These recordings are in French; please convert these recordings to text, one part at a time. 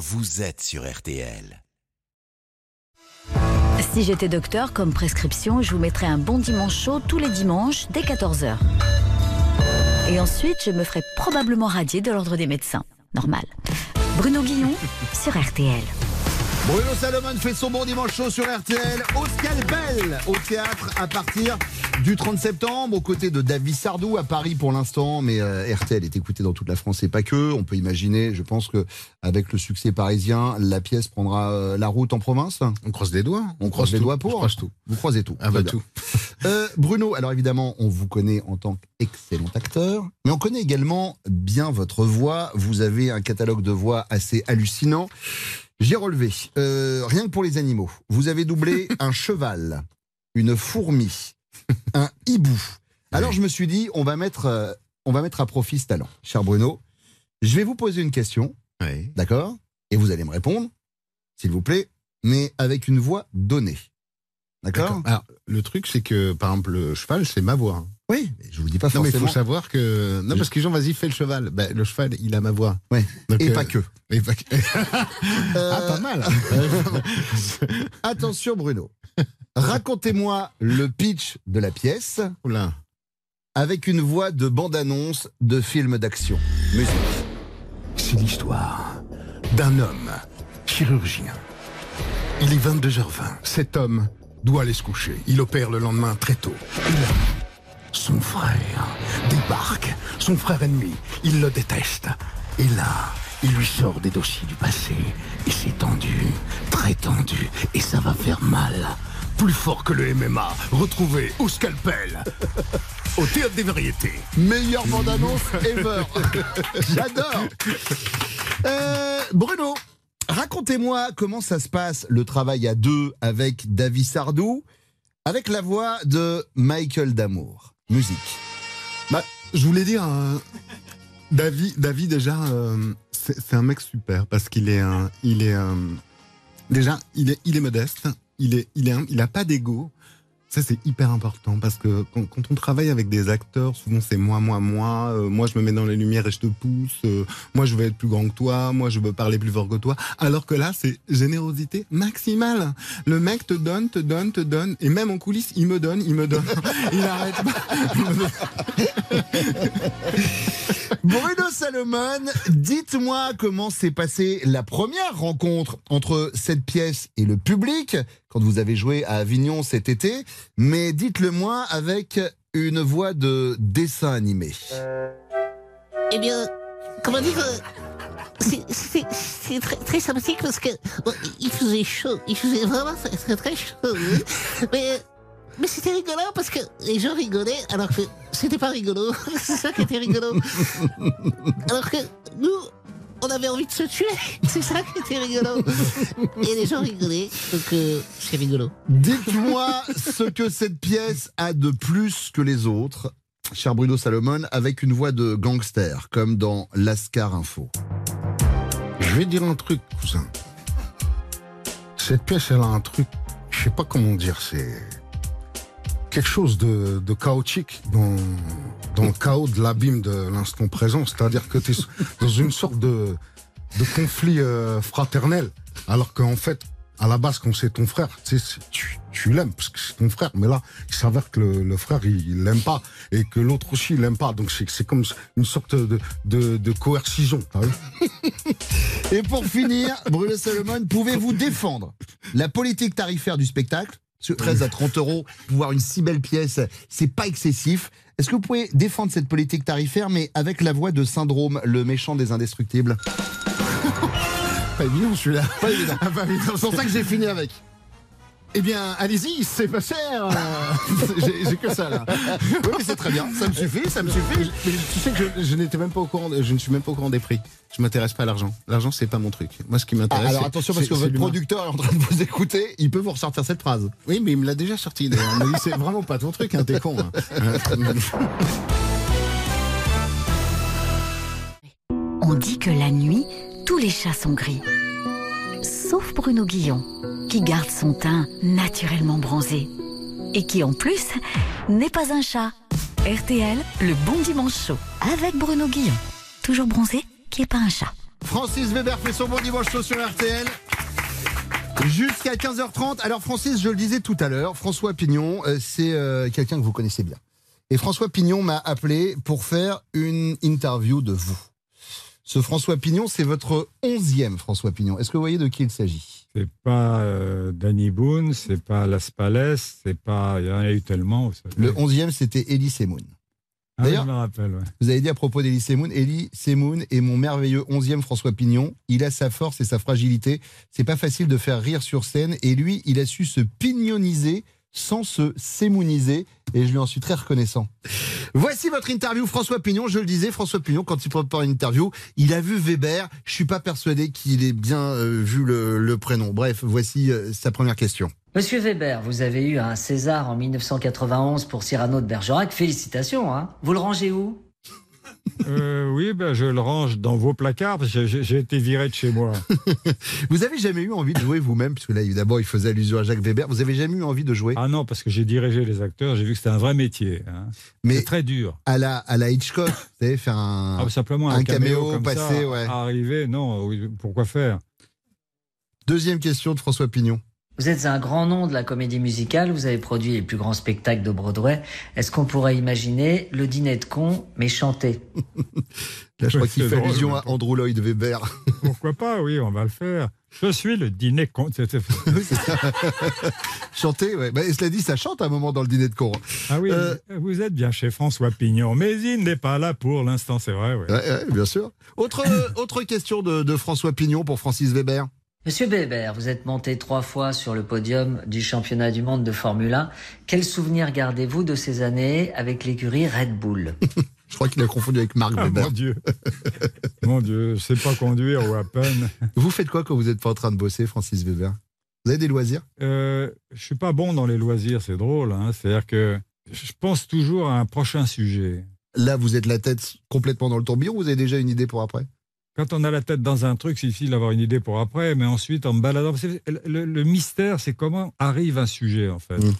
vous êtes sur RTL. Si j'étais docteur, comme prescription, je vous mettrais un bon dimanche chaud tous les dimanches dès 14h. Et ensuite, je me ferais probablement radier de l'ordre des médecins. Normal. Bruno Guillon sur RTL. Bruno Salomon fait son bon dimanche chaud sur RTL au Scalpel, au théâtre à partir du 30 septembre, aux côtés de David Sardou à Paris pour l'instant, mais euh, RTL est écouté dans toute la France et pas que. On peut imaginer, je pense que avec le succès parisien, la pièce prendra euh, la route en province. On croise les doigts. On croise les doigts pour. Je croise tout. Vous croisez tout. Ah bah tout. Euh, Bruno, alors évidemment, on vous connaît en tant qu'excellent acteur, mais on connaît également bien votre voix. Vous avez un catalogue de voix assez hallucinant. J'ai relevé, euh, rien que pour les animaux, vous avez doublé un cheval, une fourmi, un hibou. Alors je me suis dit, on va mettre, euh, on va mettre à profit ce talent. Cher Bruno, je vais vous poser une question, Oui. d'accord? Et vous allez me répondre, s'il vous plaît, mais avec une voix donnée. D'accord? D'accord. Alors, le truc, c'est que, par exemple, le cheval, c'est ma voix. Oui, mais je vous dis pas Non, mais il forcément. faut savoir que. Non, parce que les gens, vas-y, fais le cheval. Ben, le cheval, il a ma voix. Ouais. Donc, Et euh, pas que. et pas que. Euh, Ah, pas mal. Attention Bruno. Racontez-moi le pitch de la pièce Oula. avec une voix de bande-annonce de film d'action. Musique. C'est l'histoire d'un homme chirurgien. Il est 22h20. Cet homme doit aller se coucher. Il opère le lendemain très tôt. Et là, son frère débarque. Son frère ennemi. Il le déteste. Et là, il lui sort des dossiers du passé. Et c'est tendu, très tendu. Et ça va faire mal. Plus fort que le MMA. Retrouvé au scalpel. Au théâtre des variétés. Meilleure bande-annonce ever. J'adore. Euh, Bruno, racontez-moi comment ça se passe le travail à deux avec David Sardou, avec la voix de Michael Damour. Musique. Bah, je voulais dire, euh, David, David déjà, euh, c'est un mec super parce qu'il est, il est, euh, déjà, il est, il est modeste, il est, il est, il a pas d'ego. Ça c'est hyper important parce que quand, on travaille avec des acteurs, souvent c'est moi, moi, moi. euh, moi je me mets dans les lumières et je te pousse. euh, moi je veux être plus grand que toi. Moi je veux parler plus fort que toi. Alors que là c'est générosité maximale. Le mec te donne, te donne, te donne et même en coulisses il me donne, il me donne. il arrête pas. Bruno Salomon, dites-moi comment s'est passée la première rencontre entre cette pièce et le public quand vous avez joué à Avignon cet été, mais dites-le moi avec une voix de dessin animé. Eh bien, comment dire, euh, c'est- très, sympathique parce que il faisait chaud, il faisait vraiment très très, très chaud. hein. Mais, mais c'était rigolo parce que les gens rigolaient alors que c'était pas rigolo. c'est ça qui était rigolo. Alors que nous, on avait envie de se tuer. C'est ça qui était rigolo. Et les gens rigolaient, donc euh, c'est rigolo. Dites-moi ce que cette pièce a de plus que les autres, cher Bruno Salomon, avec une voix de gangster, comme dans Lascar Info. Je vais dire un truc, cousin. Cette pièce, elle a un truc, je sais pas comment dire, c'est quelque chose de, chaotique dans, le chaos de l'abîme de l'instant présent. C'est-à-dire que tu es dans une sorte de, conflit euh, fraternel, alors qu'en fait, à la base, quand c'est ton frère, tu, l'aimes parce que c'est ton frère. Mais là, il s'avère que le, frère, il l'aime pas et que l'autre aussi, il l'aime pas. Donc c'est comme une sorte de, de, coercition. Et pour finir, Bruno Salomon, pouvez-vous défendre la politique tarifaire du spectacle 13 à 30 euros, voir une si belle pièce, c'est pas excessif. Est-ce que vous pouvez défendre cette politique tarifaire, mais avec la voix de Syndrome, le méchant des indestructibles? Pas évident celui-là. Pas évident. Pas évident, C'est pour ça que j'ai fini avec. Eh bien, allez-y, c'est pas cher. J'ai que ça là. Oui, mais c'est très bien. Ça me suffit, ça me suffit. Mais tu sais que je, je n'étais même pas au courant, de- je ne suis même pas au courant des prix. Je m'intéresse pas à l'argent. L'argent, c'est pas mon truc. Moi, ce qui Ah, m'intéresse. alors c'est- attention parce que votre producteur est en train de vous écouter, il peut vous ressortir cette phrase. Oui, mais il me l'a déjà sorti. d'ailleurs. Il m'a dit, c'est vraiment pas ton truc, hein, t'es con. hein. On dit que la nuit, tous les chats sont gris. Sauf Bruno Guillon, qui garde son teint naturellement bronzé. Et qui en plus n'est pas un chat. RTL, le bon dimanche chaud. Avec Bruno Guillon. Toujours bronzé, qui est pas un chat. Francis Weber fait son bon dimanche chaud sur RTL. Jusqu'à 15h30. Alors Francis, je le disais tout à l'heure, François Pignon, euh, c'est euh, quelqu'un que vous connaissez bien. Et François Pignon m'a appelé pour faire une interview de vous. Ce François Pignon, c'est votre onzième François Pignon. Est-ce que vous voyez de qui il s'agit? C'est pas euh, Danny Boone, c'est pas Las Palais, c'est pas. Il y en a eu tellement. vous savez. Le onzième, c'était Elie Semoun. Ah, d'ailleurs- rappelle. ouais. Vous avez dit à propos d'Elie Semoun, Elie Semoun est mon merveilleux onzième François Pignon. Il a sa force et sa fragilité. C'est pas facile de faire rire sur scène. Et lui, il a su se pignoniser sans se sémouniser. Et je lui en suis très reconnaissant. Voici votre interview, François Pignon. Je le disais, François Pignon, quand il prépare une interview, il a vu Weber. Je suis pas persuadé qu'il ait bien euh, vu le, le prénom. Bref, voici euh, sa première question. Monsieur Weber, vous avez eu un César en 1991 pour Cyrano de Bergerac. Félicitations, hein. Vous le rangez où? Euh, oui, ben, je le range dans vos placards parce que j'ai été viré de chez moi. Vous avez jamais eu envie de jouer vous-même, parce que là, évidemment, il faisait allusion à Jacques Weber. Vous avez jamais eu envie de jouer, Ah non, parce que j'ai dirigé les acteurs, j'ai vu que c'était un vrai métier. hein. mais très dur. à la, à la Hitchcock, vous savez, faire un. Ah, simplement un, un caméo, caméo comme passé, ça, ouais. arriver, non, pourquoi faire? Deuxième question de François Pignon. Vous êtes un grand nom de la comédie musicale, vous avez produit les plus grands spectacles de Broadway. Est-ce qu'on pourrait imaginer le dîner de con, mais chanté Là, je crois qu'il fait allusion à. Andrew Lloyd Webber. Pourquoi pas, oui, on va le faire. Je suis le dîner con. c'est- c'est- Oui, c'est ça. Chanter, ouais. Bah, et cela dit, ça chante à un moment dans le dîner de con. Ah oui, Euh, vous êtes bien chez François Pignon, mais il n'est pas là pour l'instant, c'est vrai. ouais. Ouais, ouais, bien sûr. Autre, autre question de, de François Pignon pour Francis Weber. Monsieur Weber, vous êtes monté trois fois sur le podium du championnat du monde de Formule 1. Quel souvenir gardez-vous de ces années avec l'écurie Red Bull? Je crois qu'il a confondu avec Marc Ah, Weber. mon Dieu. mon Dieu, je sais pas conduire ou à peine. Vous faites quoi quand vous n'êtes pas en train de bosser, Francis Weber? Vous avez des loisirs? Euh, je suis pas bon dans les loisirs, c'est drôle. Hein. C'est-à-dire que je pense toujours à un prochain sujet. Là, vous êtes la tête complètement dans le tourbillon. Vous avez déjà une idée pour après? Quand on a la tête dans un truc, c'est difficile d'avoir une idée pour après, mais ensuite, en me baladant, le, mystère, c'est comment arrive un sujet, en fait. Mm.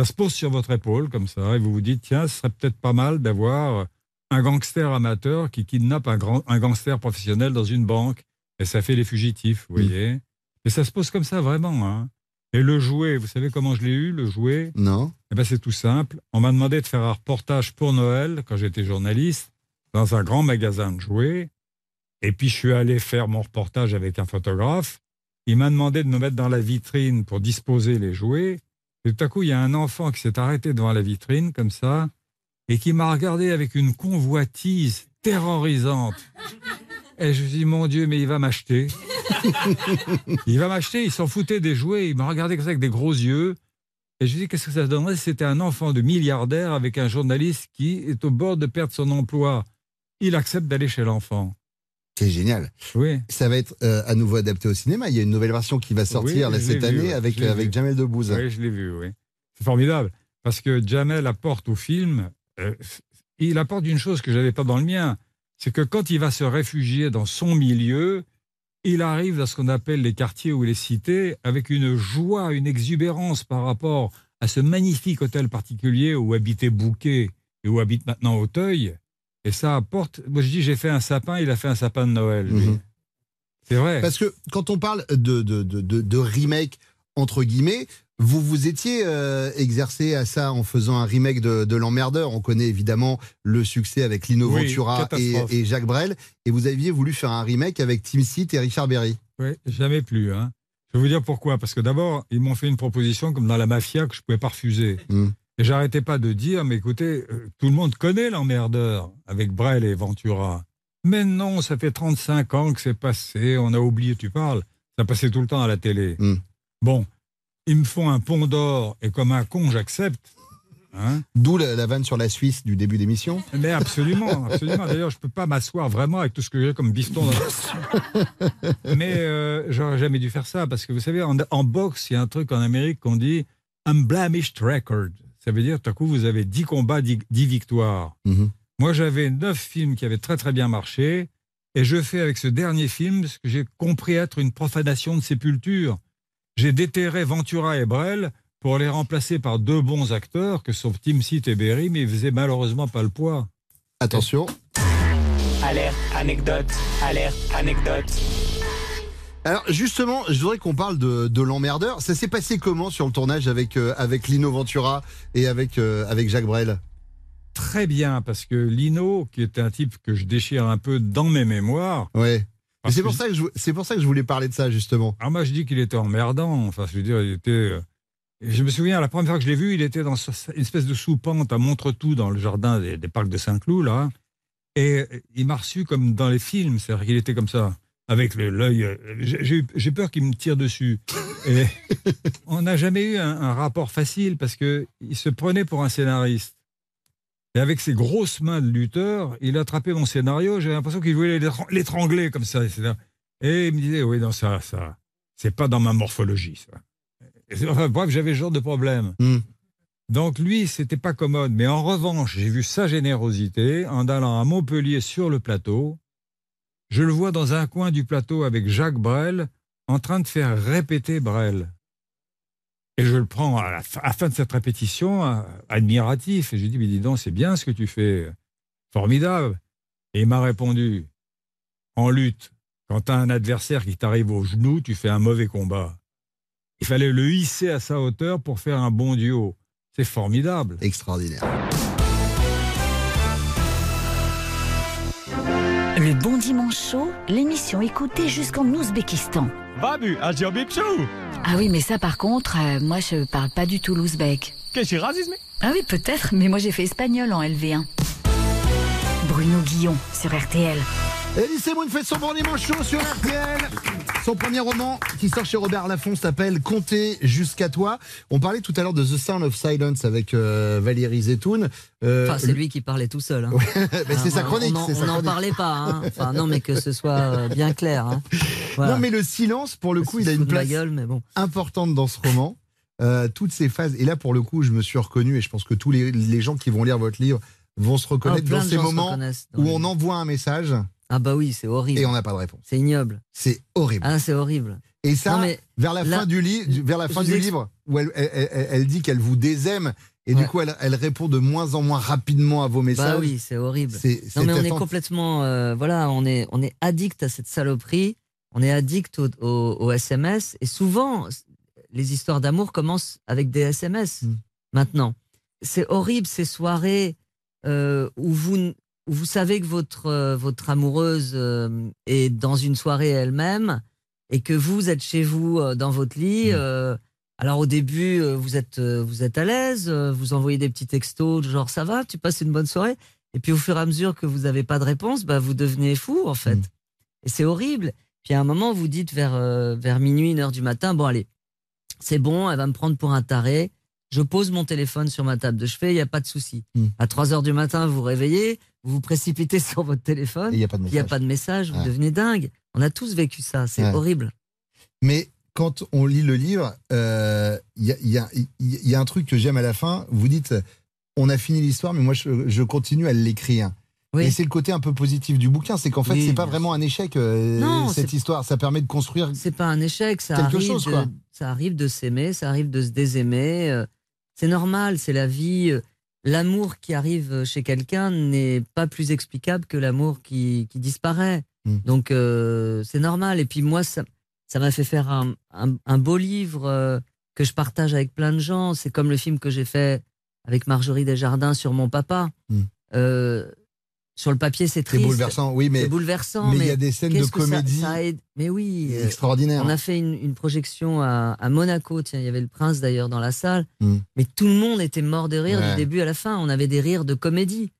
Ça se pose sur votre épaule, comme ça, et vous vous dites, tiens, ce serait peut-être pas mal d'avoir un gangster amateur qui kidnappe un, grand, un gangster professionnel dans une banque, et ça fait les fugitifs, vous voyez. Et ça se pose comme ça, vraiment. Hein. Et le jouet, vous savez comment je l'ai eu, le jouet? Non eh ben, c'est tout simple. On m'a demandé de faire un reportage pour Noël, quand j'étais journaliste, dans un grand magasin de jouets. Et puis, je suis allé faire mon reportage avec un photographe. Il m'a demandé de me mettre dans la vitrine pour disposer les jouets. Et tout à coup, il y a un enfant qui s'est arrêté devant la vitrine, comme ça, et qui m'a regardé avec une convoitise terrorisante. Et je me suis dit, mon Dieu, mais il va m'acheter. il va m'acheter, il s'en foutait des jouets, il m'a regardé comme ça avec des gros yeux. Et je me dis, qu'est-ce que ça donnerait si c'était un enfant de milliardaire avec un journaliste qui est au bord de perdre son emploi? Il accepte d'aller chez l'enfant. C'est génial. Oui. Ça va être euh, à nouveau adapté au cinéma. Il y a une nouvelle version qui va sortir Oui, là, je cette vu, année avec, l'ai avec vu. Jamel Debbouze. Oui, je l'ai vu, oui. C'est formidable. Parce que Jamel apporte au film, euh, il apporte une chose que je n'avais pas dans le mien. C'est que quand il va se réfugier dans son milieu, il arrive dans ce qu'on appelle les quartiers ou les cités avec une joie, une exubérance par rapport à ce magnifique hôtel particulier où habitait Bouquet et où habite maintenant Auteuil. Et ça apporte. Moi, je dis, j'ai fait un sapin, il a fait un sapin de Noël. lui. Mhm. C'est vrai. Parce que quand on parle de, de, de, remake, entre guillemets, vous vous étiez euh, exercé à ça en faisant un remake de, de L'Emmerdeur. On connaît évidemment le succès avec Lino Oui, Ventura et, et Jacques Brel. Et vous aviez voulu faire un remake avec Tim Seat et Richard Berry. Oui, jamais plus. Hein. Je vais vous dire pourquoi. Parce que d'abord, ils m'ont fait une proposition comme dans la mafia que je ne pouvais pas refuser. Mm. Et j'arrêtais pas de dire, mais écoutez, euh, tout le monde connaît l'emmerdeur avec Brel et Ventura. Mais non, ça fait 35 ans que c'est passé, on a oublié, tu parles. Ça passait tout le temps à la télé. Mm. Bon, ils me font un pont d'or et comme un con, j'accepte. Hein D'où la, la vanne sur la Suisse du début d'émission. mais absolument, absolument. D'ailleurs, je peux pas m'asseoir vraiment avec tout ce que j'ai comme bifton. Dans... Mais euh, j'aurais jamais dû faire ça parce que vous savez, en, en boxe, il y a un truc en Amérique qu'on dit unblemished record. Ça veut dire, tout à coup, vous avez 10 combats, 10, 10 victoires. Mhm. Moi, j'avais 9 films qui avaient très très bien marché et je fais avec ce dernier film ce que j'ai compris être une profanation de sépulture. J'ai déterré Ventura et Brel pour les remplacer par deux bons acteurs que sont Tim Seat et Berry, mais ils faisaient malheureusement pas le poids. Attention. À alerte, anecdote, alerte, anecdote. Alors justement, je voudrais qu'on parle de, de l'emmerdeur. Ça s'est passé comment sur le tournage avec, euh, avec Lino Ventura et avec, euh, avec Jacques Brel? Très bien, parce que Lino, qui était un type que je déchire un peu dans mes mémoires. Ouais. C'est pour, ça que je, pour ça que je voulais parler de ça justement. Ah, moi, je dis qu'il était emmerdant. Enfin, je veux dire, il était. euh, Je me souviens, la première fois que je l'ai vu, il était dans une espèce de sous-pente à Montretout, dans le jardin des, des parcs de Saint-Cloud, là. Et il m'a reçu comme dans les films, c'est-à-dire qu'il était comme ça, avec l'œil. euh, J'ai j'ai eu- j'ai peur qu'il me tire dessus. Et on n'a jamais eu un, un rapport facile parce que il se prenait pour un scénariste. Et avec ses grosses mains de lutteur, il attrapait mon scénario. J'avais l'impression qu'il voulait l'étran- l'étrangler comme ça. etc. Et il me disait, oui, non, ça, ça, c'est pas dans ma morphologie, ça. Et Enfin, bref, j'avais ce genre de problème. Hmm. Donc lui, c'était pas commode. Mais en revanche, j'ai vu sa générosité en allant à Montpellier sur le plateau. Je le vois dans un coin du plateau avec Jacques Brel en train de faire répéter Brel. Et je le prends à la fin, de cette répétition, euh, admiratif. Et je lui dis, mais dis donc, c'est bien ce que tu fais. Formidable. Et il m'a répondu, en lutte, quand tu as un adversaire qui t'arrive au genou, tu fais un mauvais combat. Il fallait le hisser à sa hauteur pour faire un bon duo. C'est formidable. Extraordinaire. Le Bon Dimanche Chaud, l'émission écoutée jusqu'en Ouzbékistan. Babu. Ah oui, mais ça par contre, euh, moi je parle pas du tout l'ouzbek. Qu'est-ce que racisme Ah oui, peut-être, mais moi j'ai fait espagnol en LV1. Bruno Guillon sur RTL. Elise Moon fait son bon dimanche chaud sur RTL. Son premier roman qui sort chez Robert Laffont s'appelle Compter jusqu'à toi. On parlait tout à l'heure de The Sound of Silence avec euh, Valérie Zetoun. Euh, Enfin, c'est lui qui parlait tout seul. hein. mais c'est Ah, sa on- chronique. On n'en- parlait pas. hein. Enfin, non, mais que ce soit euh, bien clair. hein. Voilà. Non, mais le silence, pour le coup, il a une place gueule, mais bon. importante dans ce roman. Euh, toutes ces phases. Et là, pour le coup, je me suis reconnu, et je pense que tous les, les gens qui vont lire votre livre vont se Ah, reconnaître dans ces moments où on envoie un message Ah bah oui, c'est horrible. et on n'a pas de réponse. C'est ignoble. C'est horrible. Ah, c'est horrible. Et ça, Non, mais vers la fin du, li- vers la fin du livre, où elle, elle, elle- elle dit qu'elle vous désaime, et du coup, elle, elle répond de moins en moins rapidement à vos messages. Bah oui, c'est horrible. Non, mais on est complètement. euh, voilà, on est, on est addict à cette saloperie. On est addict au, au- au SMS. Et souvent, les histoires d'amour commencent avec des SMS Mm. maintenant. C'est horrible ces soirées euh, où, vous, vous savez que votre, euh, votre amoureuse euh, est dans une soirée elle-même et que vous êtes chez vous euh, dans votre lit. Mm. euh, alors au début, vous êtes, vous êtes à l'aise, vous envoyez des petits textos genre ça va, tu passes une bonne soirée. Et puis au fur et à mesure que vous n'avez pas de réponse, bah, vous devenez fou en fait. Mm. Et c'est horrible. Puis à un moment, vous dites vers, vers minuit, une heure du matin, bon allez, c'est bon, elle va me prendre pour un taré. Je pose mon téléphone sur ma table de chevet, il n'y a pas de souci. Mm. À 3 heures du matin, vous vous réveillez, vous vous précipitez sur votre téléphone, il n'y a pas de il n'y a message. pas de message, vous Ouais. devenez dingue. On a tous vécu ça, c'est Ouais. horrible. Mais quand on lit le livre, euh, il y, a, y y un truc que j'aime à la fin. Vous dites, on a fini l'histoire, mais moi, je, je continue à l'écrire. Oui. Et c'est le côté un peu positif du bouquin, c'est qu'en fait, Oui, c'est pas vraiment un échec, euh, Non, cette histoire. Ça permet de construire. C'est pas un échec, ça Quelque arrive, chose, de, quoi. ça arrive de s'aimer, ça arrive de se désaimer. euh, C'est normal, c'est la vie. euh, L'amour qui arrive chez quelqu'un n'est pas plus explicable que l'amour qui, qui disparaît. Mm. Donc euh, c'est normal. Et puis moi, ça ça m'a fait faire un, un- un beau livre euh, que je partage avec plein de gens. C'est comme le film que j'ai fait avec Marjorie Desjardins sur mon papa. Mm. Euh, sur le papier, c'est C'est triste. bouleversant, oui, mais C'est bouleversant. mais il y a des scènes de ça- comédie ça aide Mais oui. extraordinaires. on a fait une, une projection à, à Monaco. Tiens, il y avait le prince d'ailleurs dans la salle. Mm. Mais tout le monde était mort de rire Ouais. du début à la fin. On avait des rires de comédie.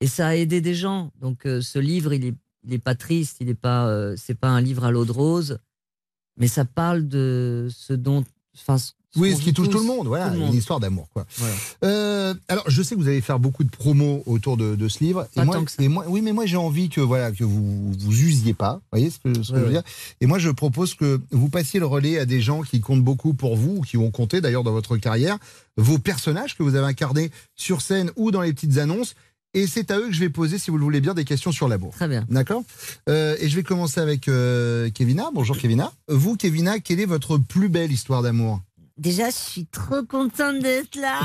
Et ça a aidé des gens. Donc euh, ce livre, il est, il est pas triste. Il est pas, euh, c'est pas un livre à l'eau de rose. Mais ça parle de ce dont. Enfin, Oui, ce qui touche tous, tout le monde, voilà, une histoire d'amour, quoi. Voilà. Euh, alors, je sais que vous allez faire beaucoup de promos autour de, de ce livre. Pas et moi, tant que ça. et moi, oui, mais moi, j'ai envie que voilà que vous vous usiez pas. Vous voyez ce que, ce que Ouais, je veux ouais. dire? Et moi, je propose que vous passiez le relais à des gens qui comptent beaucoup pour vous, ou qui ont compté d'ailleurs dans votre carrière, vos personnages que vous avez incarnés sur scène ou dans les petites annonces. Et c'est à eux que je vais poser, si vous le voulez bien, des questions sur l'amour. Très bien. D'accord? Euh, Et je vais commencer avec euh, Kevina. Bonjour Kevina. Vous, Kevina, quelle est votre plus belle histoire d'amour? Déjà, je suis trop contente d'être là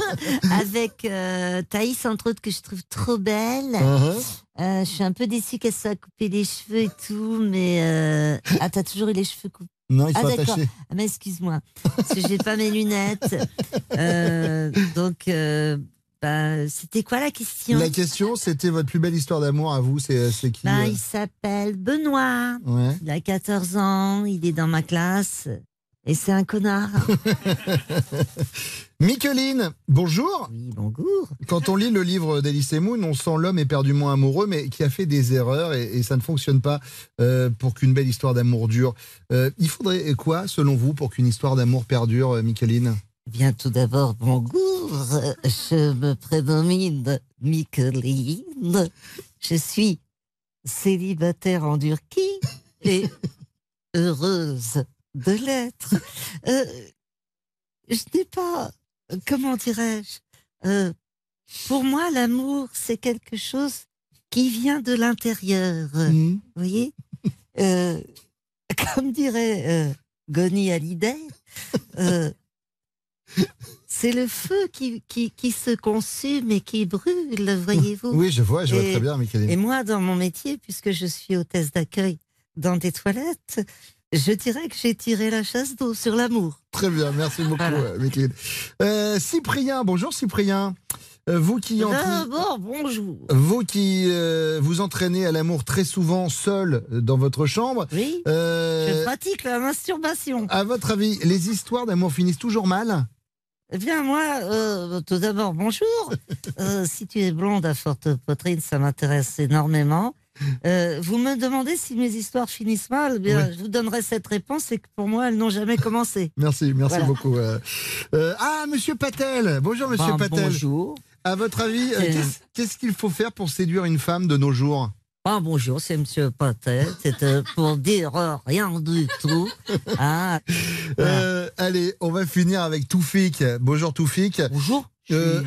avec euh, Thaïs, entre autres, que je trouve trop belle. Uh-huh. Euh, je suis un peu déçue qu'elle soit coupée les cheveux et tout, mais euh... ah, t'as toujours eu les cheveux coupés. Non, il Ah faut d'accord. attacher. Ah, mais excuse-moi, parce que j'ai pas mes lunettes. Euh, donc, bah, c'était quoi la question? La question, c'était votre plus belle histoire d'amour à vous, c'est c'est qui Bah, il s'appelle Benoît. Ouais. Il a 14 ans, il est dans ma classe et c'est un connard. Micheline, bonjour. Oui, bonjour. Quand on lit le livre d'Elise Moon, on sent l'homme éperdument amoureux, mais qui a fait des erreurs et, et ça ne fonctionne pas euh, pour qu'une belle histoire d'amour dure. Euh, il faudrait quoi, selon vous, pour qu'une histoire d'amour perdure, euh, Micheline? Eh Bien, tout d'abord, bonjour. Je me prénomine Micheline. Je suis célibataire en Turquie et heureuse de l'être. Euh, je n'ai pas, comment dirais-je, euh, pour moi, l'amour, c'est quelque chose qui vient de l'intérieur. Mhm. Vous voyez Euh, Comme dirait Goni Hallyday, c'est le feu qui, qui, qui se consume et qui brûle, voyez-vous. Oui, je vois, je vois très bien, Micheline. Et moi, dans mon métier, puisque je suis hôtesse d'accueil dans des toilettes, je dirais que j'ai tiré la chasse d'eau sur l'amour. Très bien, merci beaucoup, Voilà. euh. Euh, Cyprien, bonjour Cyprien. Euh, vous qui en D'abord, bonjour. Vous qui euh, vous entraînez à l'amour très souvent seul dans votre chambre, Oui, je pratique la masturbation. à votre avis, les histoires d'amour finissent toujours mal? Eh bien, moi, euh, tout d'abord, bonjour. Euh, si tu es blonde à forte poitrine, ça m'intéresse énormément. Euh, vous me demandez si mes histoires finissent mal. Eh bien, Oui. Je vous donnerai cette réponse, c'est que pour moi, elles n'ont jamais commencé. Merci, merci Voilà. beaucoup. euh. Euh, ah, Monsieur Patel. Bonjour, Monsieur Ben, Patel. bonjour. À votre avis, qu'est-ce- qu'il faut faire pour séduire une femme de nos jours? Ah, bonjour, c'est Monsieur Patel. C'est euh, pour dire euh, rien du tout. Ah, Euh, Allez, on va finir avec Toufik. Bonjour Toufik. Bonjour. Euh,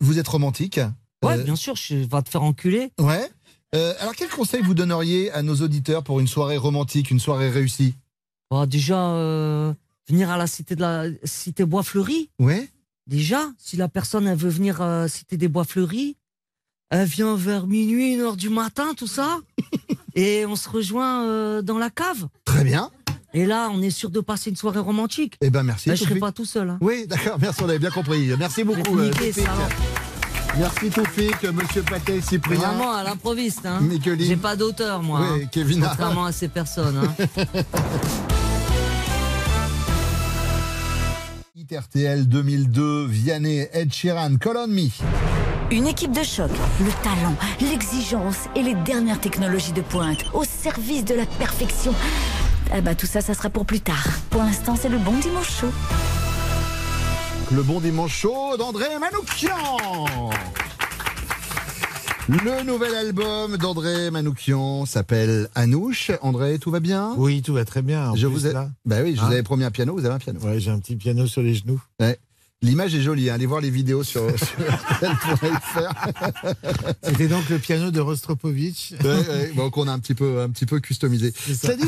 Vous êtes romantique Ouais, Euh, bien sûr, je vais te faire enculer. Ouais. Euh, alors, quel conseil vous donneriez à nos auditeurs pour une soirée romantique, une soirée réussie? Bah, déjà, euh, venir à la cité de la cité Bois Fleury. Ouais. Déjà, si la personne elle veut venir à la cité des Bois Fleury, elle vient vers minuit, une heure du matin, tout ça. et on se rejoint euh, dans la cave. Très bien. Et là, on est sûr de passer une soirée romantique. Eh ben, merci. Là, je serai Toufik. pas tout seul. hein. Oui, d'accord, merci, on avait bien compris. Merci beaucoup. Merci Toufik, Monsieur Patel, Cyprien. Vraiment à l'improviste. Hein. Micheline. J'ai pas d'auteur, moi. Oui, hein. Kevin Hart. Contrairement à ces personnes. hein. RTL 2002, Vianney, Ed Sheeran, Call on Me. Une équipe de choc, le talent, l'exigence et les dernières technologies de pointe au service de la perfection. Ah bah tout ça, ça sera pour plus tard. Pour l'instant, c'est le bon dimanche chaud. Le bon dimanche chaud d'André Manoukian. Le nouvel album d'André Manoukian s'appelle Anouche. André, tout va bien? Oui, tout va très bien. En Je plus, vous ai... là, Bah oui, je Hein vous avais promis un piano, vous avez un piano. ouais, j'ai un petit piano sur les genoux. L'image est jolie, hein. allez voir les vidéos sur. C'était donc le piano de Rostropovitch. Ouais, ouais, bon, qu'on a un petit peu, un petit peu customisé. Ça. Dit,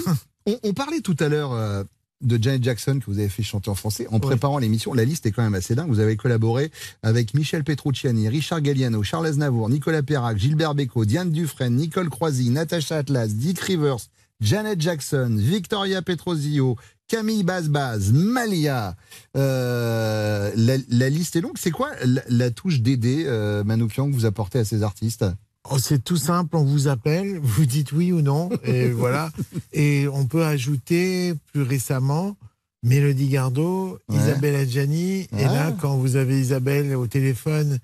on, on parlait tout à l'heure euh, de Janet Jackson que vous avez fait chanter en français. En préparant l'émission, la liste est quand même assez dingue. Vous avez collaboré avec Michel Petrucciani, Richard Galliano, Charles Aznavour, Nicolas Perrac, Gilbert Bécaud, Diane Dufresne, Nicole Croisy, Natacha Atlas, Dick Rivers, Janet Jackson, Victoria Petrosio, Camille Bazbaz, Malia. Euh, la, la liste est longue. C'est quoi la, la touche d'aider euh, Manoukian que vous apportez à ces artistes? Oh, c'est tout simple, on vous appelle, vous dites oui ou non, et voilà. Et on peut ajouter plus récemment Mélodie Gardot, Ouais. Isabelle Adjani. Et Ah. là, quand vous avez Isabelle au téléphone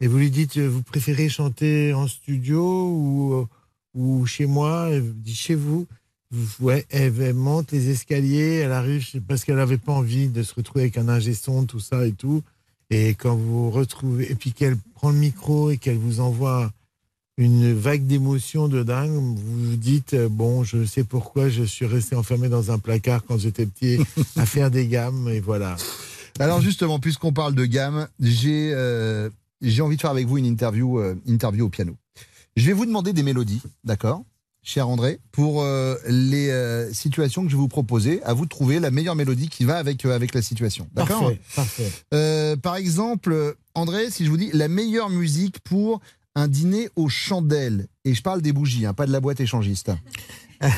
et vous lui dites euh, vous préférez chanter en studio ou, euh, ou chez moi, elle vous dit chez vous. Ouais, elle, elle monte les escaliers, elle arrive parce qu'elle n'avait pas envie de se retrouver avec un ingé son, tout ça et tout. Et quand vous vous retrouvez, et puis qu'elle prend le micro et qu'elle vous envoie une vague d'émotions de dingue, vous vous dites, euh, bon, je sais pourquoi je suis resté enfermé dans un placard quand j'étais petit à faire des gammes, et voilà. Alors justement, puisqu'on parle de gamme, j'ai euh, j'ai envie de faire avec vous une interview, euh, interview au piano. Je vais vous demander des mélodies, d'accord cher André, pour euh, les situations que je vais vous proposer. À vous de trouver la meilleure mélodie qui va avec, avec la situation. D'accord Parfait, parfait. Par exemple, André, si je vous dis la meilleure musique pour un dîner aux chandelles, et je parle des bougies, hein, pas de la boîte échangiste.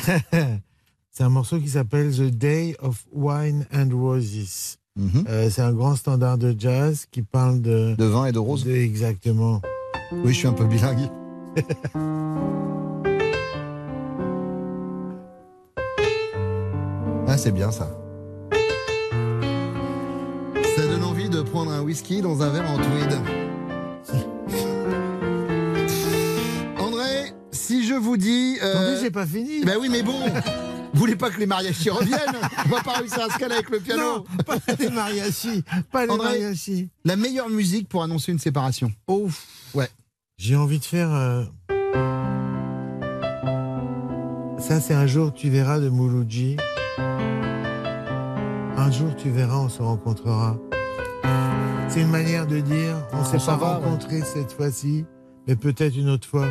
C'est un morceau qui s'appelle The Day of Wine and Roses. Mhm. Euh, c'est un grand standard de jazz qui parle de. De vin et de rose de- Exactement. Oui, je suis un peu bilingue. ah, c'est bien ça. Ça donne envie de prendre un whisky dans un verre en tweed. si je vous dis. euh, Attendez, j'ai pas fini. Ben oui, mais bon. Vous voulez pas que les mariachis reviennent On va pas réussir à se caler avec le piano. Non, pas les mariachis. Pas les André, mariachis. La meilleure musique pour annoncer une séparation. Ouf. Ouais. J'ai envie de faire. euh, Ça, c'est un jour tu verras de Mouloudji. Un jour tu verras, on se rencontrera. C'est une manière de dire, on s'est s'en pas va, ouais. rencontrés cette fois-ci, mais peut-être une autre fois.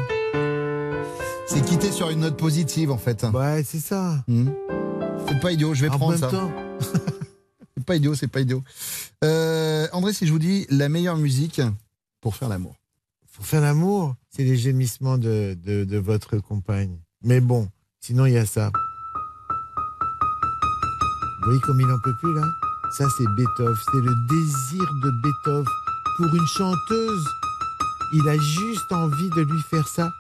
C'est quitter sur une note positive en fait. Ouais, c'est ça. Hmm. C'est pas idiot, je vais En prendre même ça. temps, C'est pas idiot, c'est pas idiot. Euh, André, si je vous dis la meilleure musique pour faire l'amour. pour faire l'amour, c'est les gémissements de, de, de votre compagne. Mais bon, sinon il y a ça. Vous voyez comme il n'en peut plus là? Ça c'est Beethoven, c'est le désir de Beethoven pour une chanteuse. Il a juste envie de lui faire ça.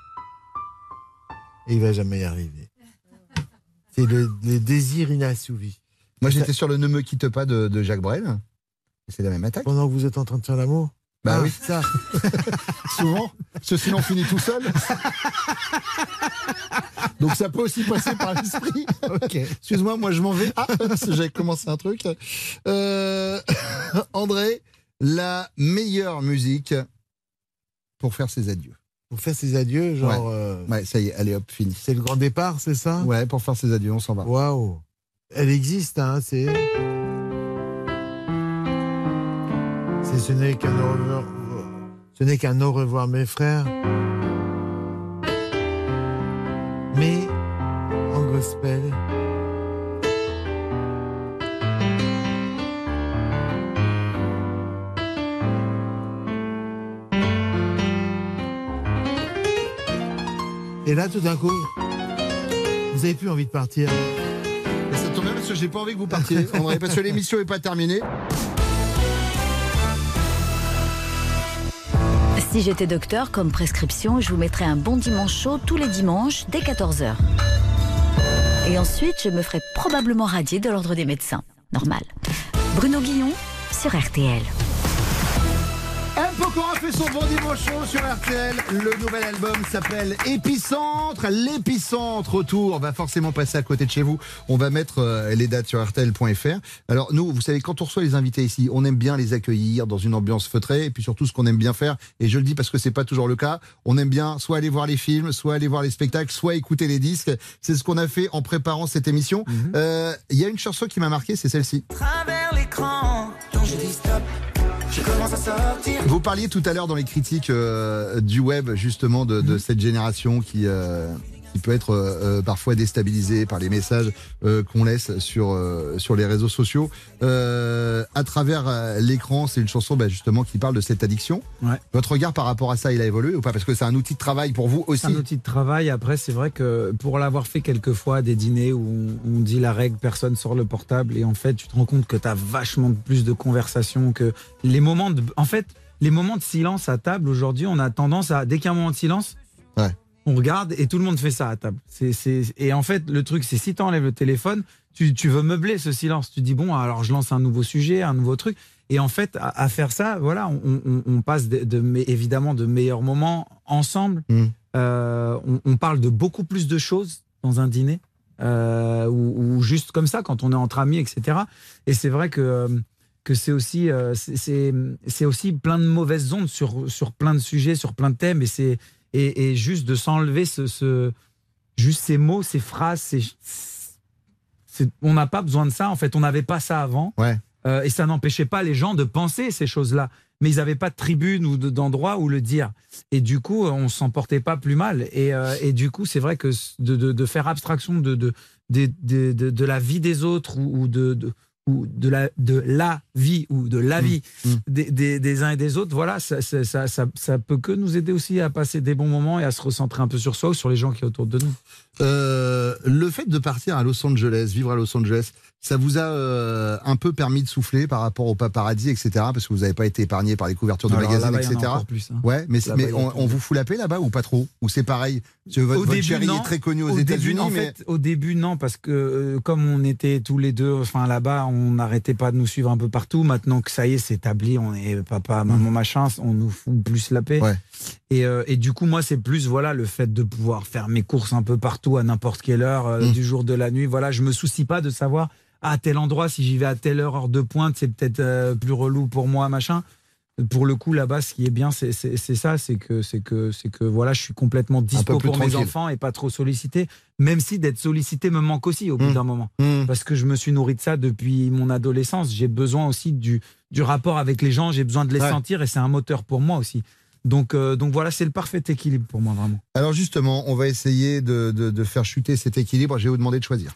Et il va jamais y arriver. C'est le, le désir inassouvi. Moi, j'étais sur le Ne me quitte pas de, de Jacques Brel. C'est la même attaque. Pendant que vous êtes en train de faire l'amour Bah Ah, oui, ça. souvent. Ce sinon finit tout seul. Donc ça peut aussi passer par l'esprit. Ok. Excuse-moi, moi je m'en vais. Ah, j'avais commencé un truc. Euh, André, la meilleure musique pour faire ses adieux. Pour faire ses adieux, genre. euh, Ouais, ça y est, allez hop, fini. C'est le grand départ, c'est ça? Ouais, pour faire ses adieux, on s'en va. Waouh Elle existe, hein, c'est. C'est ce n'est qu'un au revoir. Ce n'est qu'un au revoir, mes frères. Mais, en gospel. Et là, tout d'un coup, vous avez plus envie de partir. Et ça tombe bien parce que j'ai pas envie que vous partiez, André, parce que l'émission n'est pas terminée. Si j'étais docteur, comme prescription, je vous mettrais un bon dimanche chaud tous les dimanches dès 14h. Et ensuite, je me ferais probablement radier de l'ordre des médecins. Normal. Bruno Guillon sur RTL. Pokora fait son bon dimanche chaud sur RTL. Le nouvel album s'appelle Épicentre. L'épicentre autour va forcément passer à côté de chez vous. On va mettre euh, les dates sur RTL.fr. Alors nous, vous savez, quand on reçoit les invités ici, on aime bien les accueillir dans une ambiance feutrée. Et puis surtout, ce qu'on aime bien faire, et je le dis parce que c'est pas toujours le cas, on aime bien soit aller voir les films, soit aller voir les spectacles, soit écouter les disques. C'est ce qu'on a fait en préparant cette émission. Euh, Il y a une chanson qui m'a marqué, c'est celle-ci. travers l'écran. Quand je dis stop, je commence à sortir. Vous parliez tout à l'heure dans les critiques euh, du web justement de, de cette génération qui euh, qui peut être euh, euh, parfois déstabilisée par les messages euh, qu'on laisse sur euh, sur les réseaux sociaux. À travers l'écran, c'est une chanson bah, justement qui parle de cette addiction. Ouais. Votre regard par rapport à ça, il a évolué ou pas? Parce que c'est un outil de travail pour vous aussi. C'est un outil de travail. Après, c'est vrai que pour l'avoir fait quelques fois, des dîners où on, on dit la règle, personne sort le portable, et en fait, tu te rends compte que tu as vachement plus de conversations, que les moments de. En fait, les moments de silence à table, aujourd'hui, on a tendance à. Dès qu'il y a un moment de silence. On regarde et tout le monde fait ça à table. Et en fait, le truc, c'est si tu enlèves le téléphone, tu, tu veux meubler ce silence. Tu dis, bon, alors je lance un nouveau sujet, un nouveau truc. Et en fait, à, à faire ça, voilà, on, on- on passe de, évidemment de meilleurs moments ensemble. Mm. Euh, on, on parle de beaucoup plus de choses dans un dîner, euh, ou, ou juste comme ça, quand on est entre amis, etc. Et c'est vrai que, euh, que c'est aussi, euh, c'est- c'est c'est aussi plein de mauvaises ondes sur, sur plein de sujets, sur plein de thèmes. Et, c'est et, et juste de s'enlever ce, ce, juste ces mots, ces phrases, ces, c'est- on n'a pas besoin de ça. En fait, on n'avait pas ça avant. Ouais. Euh, et ça n'empêchait pas les gens de penser ces choses-là. Mais ils n'avaient pas de tribune ou de- d'endroit où le dire. Et du coup, on s'en portait pas plus mal. Et, euh, et du coup, c'est vrai que de, de- de faire abstraction de, de, la vie des autres ou, de- ou de la, de la vie ou de la vie Des, des- des uns et des autres, voilà, ça, ça, ça, ça, ça peut que nous aider aussi à passer des bons moments et à se recentrer un peu sur soi ou sur les gens qui sont autour de nous. Euh, le fait de partir à Los Angeles, vivre à Los Angeles, ça vous a euh, un peu permis de souffler par rapport au paparazzi, etc. Parce que vous n'avez pas été épargné par les couvertures de y en a etc. plus, hein. Ouais, mais, on, on vous fout la paix là-bas ou pas trop? Ou c'est pareil? Votre, chérie est très connue aux Au début, États-Unis, en mais fait, au début, non, parce que euh, comme on était tous les deux, enfin là-bas, on n'arrêtait pas de nous suivre un peu partout. Maintenant que ça y est, c'est établi, on est papa, maman, machin, on nous fout plus la paix. Et, euh, et du coup, moi, c'est plus voilà le fait de pouvoir faire mes courses un peu partout à n'importe quelle heure euh, Mm. du jour de la nuit. Voilà, je me soucie pas de savoir à tel endroit si j'y vais à telle heure, heure de pointe, c'est peut-être euh, plus relou pour moi, machin. Pour le coup, là-bas, ce qui est bien, c'est ça, c'est que c'est que c'est que voilà, je suis complètement dispo pour mes enfants et pas trop sollicité. Même si d'être sollicité me manque aussi au bout Mm. d'un moment, Mm. parce que je me suis nourri de ça depuis mon adolescence. J'ai besoin aussi du du rapport avec les gens. J'ai besoin de les Ouais. sentir et c'est un moteur pour moi aussi. Donc euh, donc voilà, c'est le parfait équilibre pour moi vraiment. Alors justement, on va essayer de, de- de faire chuter cet équilibre. Je vais vous demander de choisir.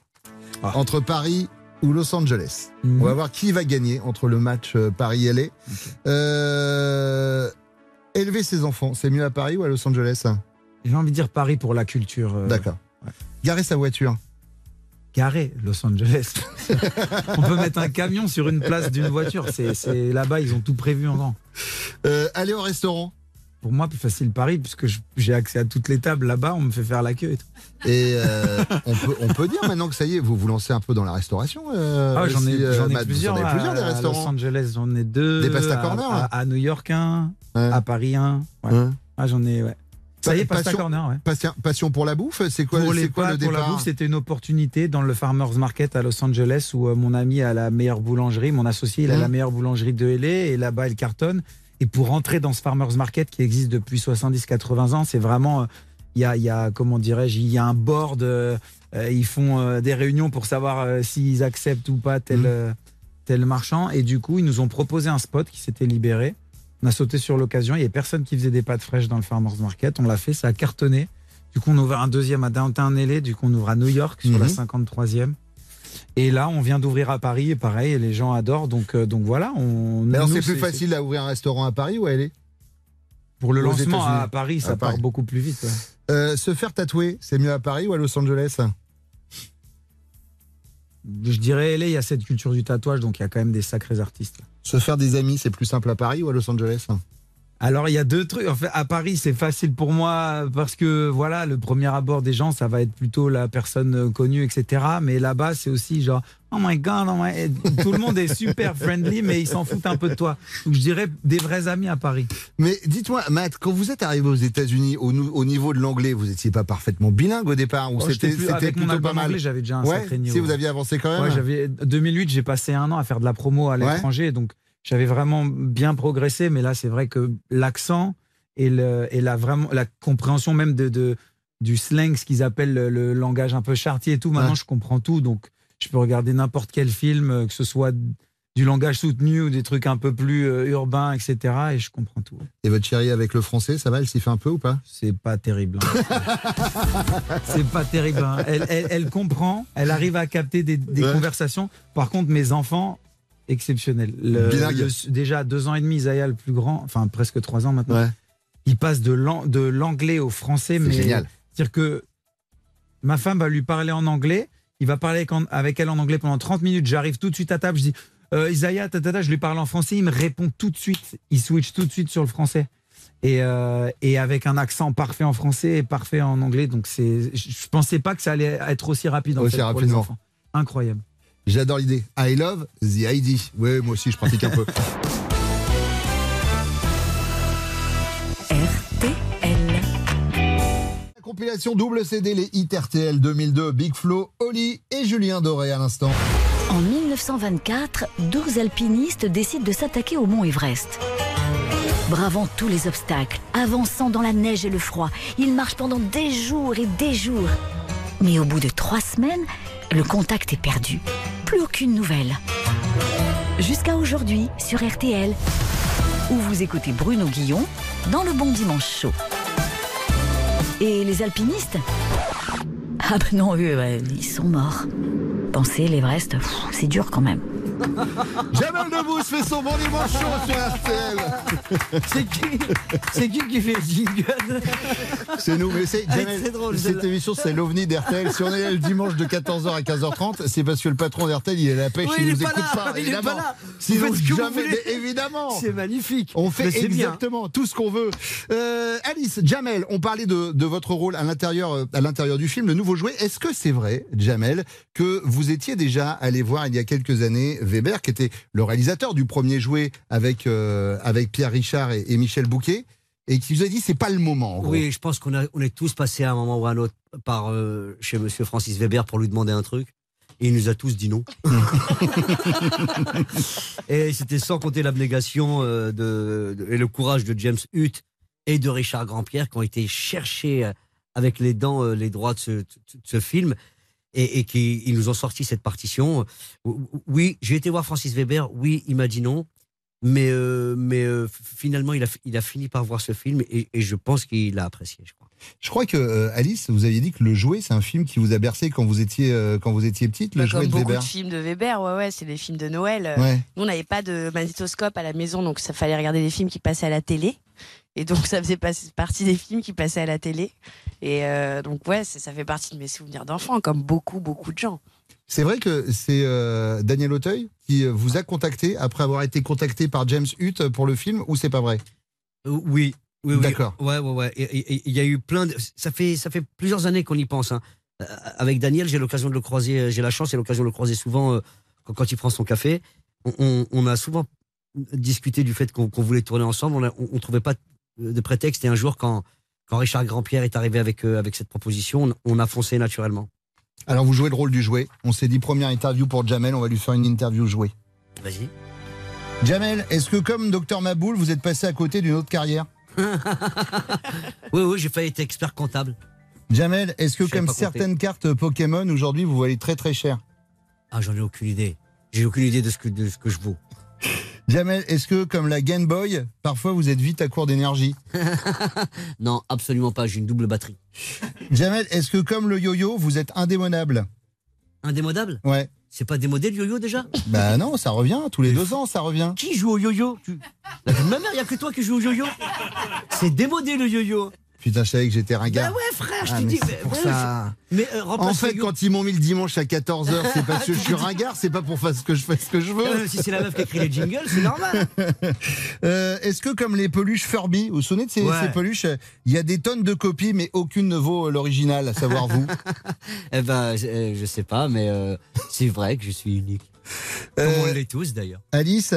Ah. Entre Paris ou Los Angeles. Mhm. On va voir qui va gagner entre le match euh, Paris-LA. Euh, élever ses enfants, c'est mieux à Paris ou à Los Angeles? J'ai envie de dire Paris pour la culture. euh, D'accord. Garer sa voiture. Garé, Los Angeles. On peut mettre un camion sur une place d'une voiture. C'est c'est- là-bas, ils ont tout prévu en grand. Euh, aller au restaurant. Pour moi, plus facile Paris, puisque j'ai accès à toutes les tables là-bas, on me fait faire la queue et tout. Et euh, on, peut, on peut dire maintenant que ça y est, vous vous lancez un peu dans la restauration. euh, Ah, j'en ai, euh, j'en ai plusieurs. plusieurs des à restaurants. Los Angeles, j'en ai deux. Des pasta à- corner, à, à New York, un. À Paris, un. Ouais. Ouais. Ah, j'en ai, ouais. Ça y est, pasta passion, corner, ouais. passion, passion pour la bouffe, c'est quoi, pour c'est les quoi le pâtes, pour la départ bouffe, c'était une opportunité dans le Farmers Market à Los Angeles où euh, mon ami a la meilleure boulangerie, mon associé, il a Mhm. la meilleure boulangerie de LA et là-bas, il cartonne. Et pour rentrer dans ce Farmers Market qui existe depuis 70-80 ans, c'est vraiment, euh, il y a, il y a, comment dirais-je, il y a un board, euh, euh, ils font euh, des réunions pour savoir euh, s'ils acceptent ou pas tel, euh, tel marchand. Et du coup, ils nous ont proposé un spot qui s'était libéré. On a sauté sur l'occasion. Il n'y avait personne qui faisait des pâtes fraîches dans le Farmers Market. On l'a fait, ça a cartonné. Du coup, on a ouvert un deuxième à Downtown LA. Du coup, on ouvre à New York sur la Mhm. 53e. Et là, on vient d'ouvrir à Paris. Et pareil, les gens adorent. Donc, euh, donc voilà. On, Mais alors c'est plus facile à ouvrir un restaurant à Paris ou à LA Pour le Aux lancement à Paris, ça À part Paris. beaucoup plus vite. ouais. Euh, Se faire tatouer, c'est mieux à Paris ou à Los Angeles? Je dirais LA, il y a cette culture du tatouage. Donc, il y a quand même des sacrés artistes. Se faire des amis, c'est plus simple à Paris ou à Los Angeles? Alors il y a deux trucs. En fait, à Paris, c'est facile pour moi parce que voilà, le premier abord des gens, ça va être plutôt la personne connue, etc. Mais là-bas, c'est aussi genre, oh my god, oh my- tout le monde est super friendly, mais ils s'en foutent un peu de toi. Donc je dirais des vrais amis à Paris. Mais dites-moi, Matt, quand vous êtes arrivé aux États-Unis, au, niveau de l'anglais, vous n'étiez pas parfaitement bilingue au départ ou Oh, c'était plutôt pas mal? j'avais déjà un Ouais, sacré niveau. Si vous aviez avancé quand même Ouais, j'avais 2008, j'ai passé un an à faire de la promo à Ouais. l'étranger, donc j'avais vraiment bien progressé. Mais là, c'est vrai que l'accent et, le, et la, vraiment, la compréhension même de, de- du slang, ce qu'ils appellent le, le langage un peu chartier et tout, maintenant Ouais. je comprends tout. Donc je peux regarder n'importe quel film, euh, que ce soit du langage soutenu ou des trucs un peu plus euh, urbains, etc. Et je comprends tout. Et votre chérie avec le français, ça va, elle s'y fait un peu ou pas? C'est pas terrible. hein. c'est pas terrible. hein. Elle, elle- elle comprend, elle arrive à capter des, des Ouais. conversations. Par contre, mes enfants, Le- le- déjà deux ans et demi, Isaiah le plus grand, enfin presque trois ans maintenant. Ouais. Il passe de l'an- de l'anglais au français, mais génial. c'est-à-dire que ma femme va lui parler en anglais, il va parler avec, elle en anglais pendant 30 minutes. J'arrive tout de suite à table, je dis euh, Isaiah, tatata, je lui parle en français, il me répond tout de suite, il switch tout de suite sur le français. Et, euh, et avec un accent parfait en français et parfait en anglais. Donc c'est, je pensais pas que ça allait être aussi rapide. En Aussi fait, pour les rapidement. enfants. Incroyable. J'adore l'idée. I love the ID. Oui, moi aussi, je pratique un peu. La compilation double CD, les hits RTL 2002, Big Flo, Oli et Julien Doré à l'instant. En 1924, 12 alpinistes décident de s'attaquer au mont Everest. Bravant tous les obstacles, avançant dans la neige et le froid, ils marchent pendant des jours et des jours. Mais au bout de trois semaines, le contact est perdu. Plus aucune nouvelle. Jusqu'à aujourd'hui sur RTL, où vous écoutez Bruno Guillon dans le Bon Dimanche Chaud. Et les alpinistes? Ah bah non, eux, ils sont morts. Pensez, l'Everest, c'est dur quand même. Jamel Debbouze fait son bon dimanche chaud sur RTL. C'est qui C'est qui qui fait le jingle C'est nous, mais c'est Ah, Jamel, c'est drôle, Cette celle-là. émission, c'est l'OVNI d'RTL. Si on est là le dimanche de 14h à 15h30, c'est parce que le patron d'RTL, il est à la pêche, Oui, il, il est nous pas écoute là, pas, il est évidemment. pas là. Vous Sinon, faites ce que vous jamais, voulez. mais évidemment. C'est magnifique. On fait Mais c'est bien. exactement tout ce qu'on veut. Euh, Alice, Jamel, on parlait de, de votre rôle à l'intérieur, euh, à l'intérieur du film, le nouveau jouet. Est-ce que c'est vrai, Jamel, que vous étiez déjà allé voir il y a quelques années Weber, qui était le réalisateur du premier jouet avec euh, avec Pierre Richard et, et Michel Bouquet, et qui vous a dit c'est pas le moment. en gros. Oui, je pense qu'on a, on est tous passés à un moment ou à un autre par euh, chez Monsieur Francis Weber pour lui demander un truc. Et il nous a tous dit non. et c'était sans compter l'abnégation euh, de, de- et le courage de James Hutt et de Richard Grandpierre qui ont été chercher euh, avec les dents euh, les droits de ce, de ce film et, et qui ils nous ont sorti cette partition. Oui, j'ai été voir Francis Weber. Oui, il m'a dit non. Mais, euh, mais euh, finalement, il a, il a fini par voir ce film et, et je pense qu'il a apprécié. Je crois. Je crois que euh, Alice, vous aviez dit que le jouet, c'est un film qui vous a bercé quand vous étiez euh, quand vous étiez petite, le Bah, jouet comme de beaucoup Weber. de films de Weber, ouais, ouais, c'est des films de Noël. Ouais. Nous, on n'avait pas de magnétoscope à la maison, donc ça fallait regarder des films qui passaient à la télé. Et donc, ça faisait pas- partie des films qui passaient à la télé. Et euh, donc, ouais, ça fait partie de mes souvenirs d'enfant, comme beaucoup, beaucoup de gens. C'est vrai que c'est euh, Daniel Auteuil qui euh, vous a contacté après avoir été contacté par James Hutt pour le film ou c'est pas vrai? Euh, oui, oui, oui. D'accord. Ouais, ouais, ouais. Il y a eu plein de. Ça fait, ça fait plusieurs années qu'on y pense. hein. Avec Daniel, j'ai l'occasion de le croiser. J'ai la chance et l'occasion de le croiser souvent euh, quand, quand il prend son café. On, on- on a souvent discuté du fait qu'on voulait tourner ensemble. On, a- on trouvait pas de prétexte. Et un jour, quand, quand Richard Grandpierre est arrivé avec, euh, avec cette proposition, on, on a foncé naturellement. Alors vous jouez le rôle du jouet. On s'est dit première interview pour Jamel, on va lui faire une interview jouet. Vas-y. Jamel, est-ce que comme Docteur Maboul, vous êtes passé à côté d'une autre carrière? Oui, oui, j'ai failli être expert comptable. Jamel, est-ce que Je comme compter. certaines cartes Pokémon aujourd'hui, vous valez très très cher? Ah, j'en ai aucune idée. J'ai aucune idée de ce que, de ce que je vaux. Jamel, est-ce que comme la Game Boy, parfois vous êtes vite à court d'énergie? Non, absolument pas. J'ai une double batterie. Jamel, est-ce que comme le yo-yo, vous êtes indémodable Indémodable Ouais. C'est pas démodé le yo-yo déjà Bah non, ça revient, tous les deux ans, ça revient. Qui joue au yo-yo? Tu- La vie de ma mère, il a que toi qui joue au yo-yo? C'est démodé le yo-yo. Putain, je savais que j'étais ringard. Bah ouais, frère, je Ah, t'ai dit. pour ouais, ça. je- Mais euh, En fait, quand ils m'ont mis le dimanche à 14h, c'est parce que je suis ringard, c'est pas pour faire ce que je fais ce que je veux. Euh, si c'est la meuf qui écrit les jingles, c'est normal. Euh, Est-ce que comme les peluches Furby, vous vous souvenez de ces, Ouais. ces peluches Il y a des tonnes de copies, mais aucune ne vaut l'original, à savoir vous? Eh ben, je, je sais pas, mais euh, c'est vrai que je suis unique. Comme on l'est tous d'ailleurs. Alice,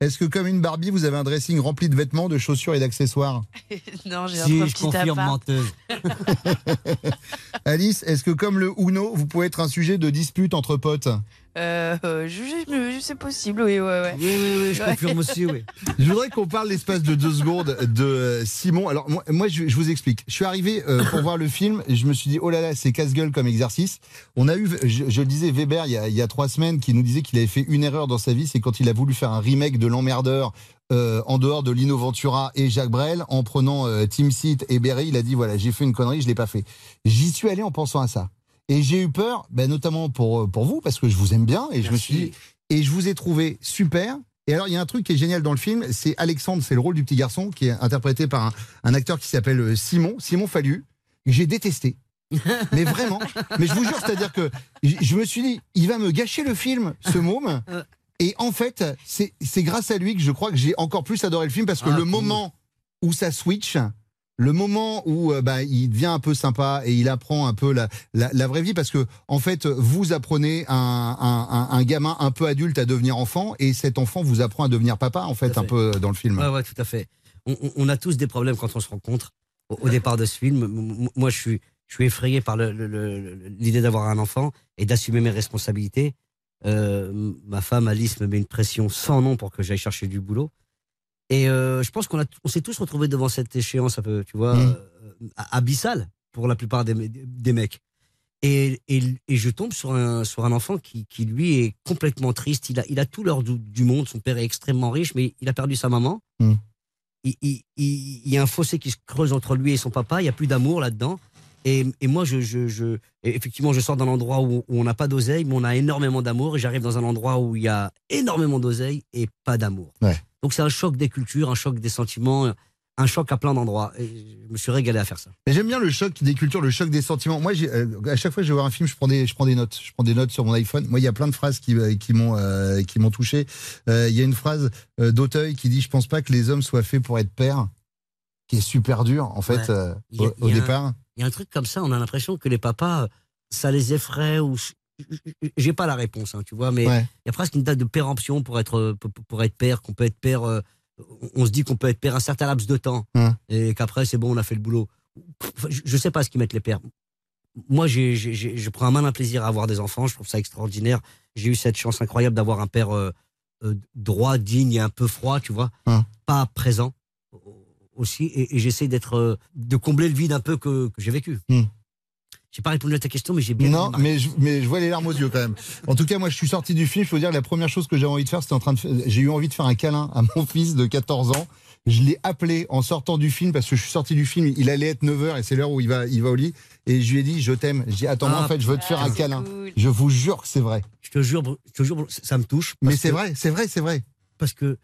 est-ce que comme une Barbie, vous avez un dressing rempli de vêtements, de chaussures et d'accessoires non, j'ai un Si, trop je petit confirme appart. menteuse. Alice, est-ce que comme le Uno, vous pouvez être un sujet de dispute entre potes? Euh, euh, c'est possible, oui, ouais, ouais. Oui, oui, oui, je Ouais. confirme aussi, oui. Je voudrais qu'on parle l'espace de deux secondes de euh, Simon. Alors moi, moi, je, je vous explique. Je suis arrivé euh, pour voir le film et je me suis dit oh là là c'est casse-gueule comme exercice. On a eu, je, je le disais Weber il y, a, il y a trois semaines qui nous disait qu'il avait fait une erreur dans sa vie, c'est quand il a voulu faire un remake de l'emmerdeur. euh, en dehors de Lino Ventura et Jacques Brel, en prenant euh, Tim Seat et Berry, il a dit voilà j'ai fait une connerie, je l'ai pas fait. J'y suis allé en pensant à ça. Et j'ai eu peur, ben, notamment pour, euh, pour vous, parce que je vous aime bien, et je me suis dit, et je vous ai trouvé super. Et alors, il y a un truc qui est génial dans le film, c'est Alexandre, c'est le rôle du petit garçon, qui est interprété par un, un acteur qui s'appelle euh, Simon, Simon Fallu. J'ai détesté. Mais vraiment. Mais je vous jure, c'est-à-dire que je me suis dit, il va me gâcher le film, ce môme. Et en fait, c'est grâce à lui que je crois que j'ai encore plus adoré le film, parce que Ah, le moment où ça switch, le moment où euh, bah, il devient un peu sympa et il apprend un peu la, la, la vraie vie, parce que en fait, vous apprenez un, un, un, un gamin un peu adulte à devenir enfant, et cet enfant vous apprend à devenir papa, en fait, un peu dans le film. Ouais, ouais, tout à fait. On, a tous des problèmes quand on se rencontre. Au, au départ de ce film, moi, je suis, je suis effrayé par l'idée d'avoir un enfant et d'assumer mes responsabilités. Euh, ma femme Alice me met une pression sans nom pour que j'aille chercher du boulot. Et euh, je pense qu'on on s'est tous retrouvés devant cette échéance un peu, tu vois, Mm. euh, abyssale pour la plupart des, des mecs. Et, et, et je tombe sur un, sur un enfant qui, qui, lui, est complètement triste. Il a, il a tout l'or du, du monde. Son père est extrêmement riche, mais il a perdu sa maman. Mm. Il, il- il- il y a un fossé qui se creuse entre lui et son papa. Il n'y a plus d'amour là-dedans. Et, et moi, je, je, je- effectivement, je sors d'un endroit où, où on n'a pas d'oseille, mais on a énormément d'amour. Et j'arrive dans un endroit où il y a énormément d'oseille et pas d'amour. Ouais. Donc c'est un choc des cultures, un choc des sentiments, un choc à plein d'endroits. Et je me suis régalé à faire ça. Mais j'aime bien le choc des cultures, le choc des sentiments. Moi, euh, à chaque fois que je vais voir un film, je prends des, je prends des notes. Je prends des notes sur mon iPhone. Moi, il y a plein de phrases qui, euh, qui m'ont, euh, qui m'ont touché. Euh, Il y a une phrase d'Auteuil qui dit "Je pense pas que les hommes soient faits pour être pères", qui est super dur en fait Ouais. a- au, au départ. Il y a un truc comme ça, on a l'impression que les papas, ça les effraie ou. J'ai pas la réponse, hein, tu vois, mais il Ouais. y a presque une date de péremption pour être, euh, pour, pour être père, qu'on peut être père. euh, on se dit qu'on peut être père un certain laps de temps et qu'après c'est bon, on a fait le boulot. Je, je sais pas ce qu'ils mettent les pères. Moi, je prends un malin plaisir à avoir des enfants. Je trouve ça extraordinaire. J'ai eu cette chance incroyable d'avoir un père euh, euh, droit, digne et un peu froid, tu vois, pas présent aussi. Et, et j'essaie d'être, de combler le vide un peu que, que j'ai vécu. Hum. J'ai pas répondu à ta question, mais j'ai bien. Non, mais je, mais je vois les larmes aux yeux quand même. En tout cas, moi, je suis sorti du film. Je peux vous dire, la première chose que j'avais envie de faire, c'était en train de. J'ai eu envie de faire un câlin à mon fils de 14 ans. Je l'ai appelé en sortant du film parce que je suis sorti du film. Il allait être 9h et c'est l'heure où il va, il va au lit. Et je lui ai dit, je t'aime. Je dis, attends, moi, Ah, en fait, je veux te faire un câlin. Je vous jure que c'est vrai. Je te jure, je te jure, ça me touche. Mais c'est vrai, c'est vrai, c'est vrai. Parce que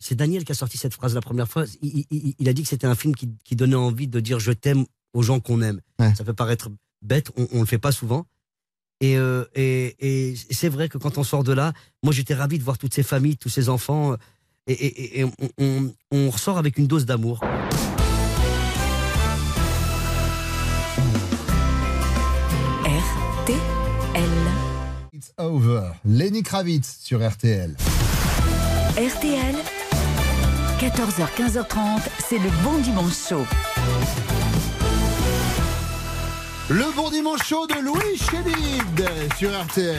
c'est Daniel qui a sorti cette phrase la première fois. Il, il- il a dit que c'était un film qui, qui donnait envie de dire je t'aime aux gens qu'on aime. Ouais. Ça peut paraître bête, on, on le fait pas souvent. Et, euh, et, et c'est vrai que quand on sort de là, moi j'étais ravi de voir toutes ces familles, tous ces enfants, euh, et, et- et on, on- on ressort avec une dose d'amour. RTL. It's over. Lenny Kravitz sur RTL. RTL. 14h, 15h30, c'est le bon dimanche chaud. Le bon dimanche chaud de Louis Chédid sur RTL.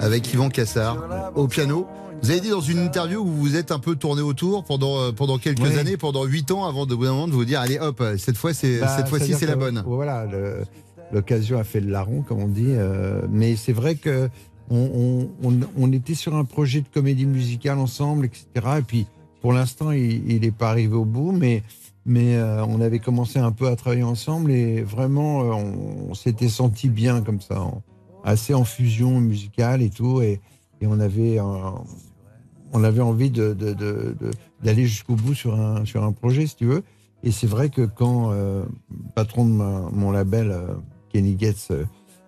Avec Yvan Cassard au piano. Vous avez dit dans une interview où vous vous êtes un peu tourné autour pendant, euh, pendant quelques Oui. années, pendant 8 ans, avant de, vous dire allez hop, cette fois c'est Bah, cette fois-ci c'est la que, bonne. Voilà, le- l'occasion a fait le larron, comme on dit. euh, mais c'est vrai que on, on- on- on était sur un projet de comédie musicale ensemble, etc. Et puis, pour l'instant, il n'est pas arrivé au bout, mais, euh, on avait commencé un peu à travailler ensemble et vraiment, euh, on, s'était senti bien comme ça, assez en fusion musicale et tout. Et, et on avait, envie d'aller jusqu'au bout sur un, projet, si tu veux. Et c'est vrai que quand euh, le patron de mon label, euh, Kenny euh,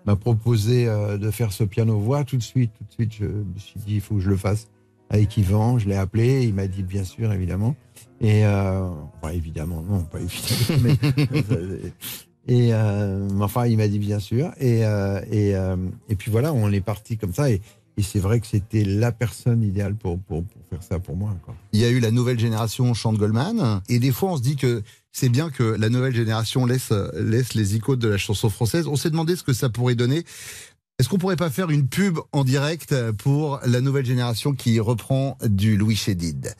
m'a proposé euh, de faire ce piano-voix, tout de suite, tout de suite, je me suis dit, il faut que je le fasse avec Yvan. Je l'ai appelé, il m'a dit bien sûr, évidemment. Et, euh, enfin, évidemment, non, pas évidemment. Et euh, enfin, il m'a dit bien sûr. Et, euh, et, euh, et puis voilà, on est parti comme ça. Et, et c'est vrai que c'était la personne idéale pour, pour, pour faire ça pour moi. Quoi. Il y a eu la nouvelle génération chante Goldman. Et des fois, on se dit que c'est bien que la nouvelle génération laisse, laisse les icônes de la chanson française. On s'est demandé ce que ça pourrait donner. Est-ce qu'on pourrait pas faire une pub en direct pour la nouvelle génération qui reprend du Louis Chédid?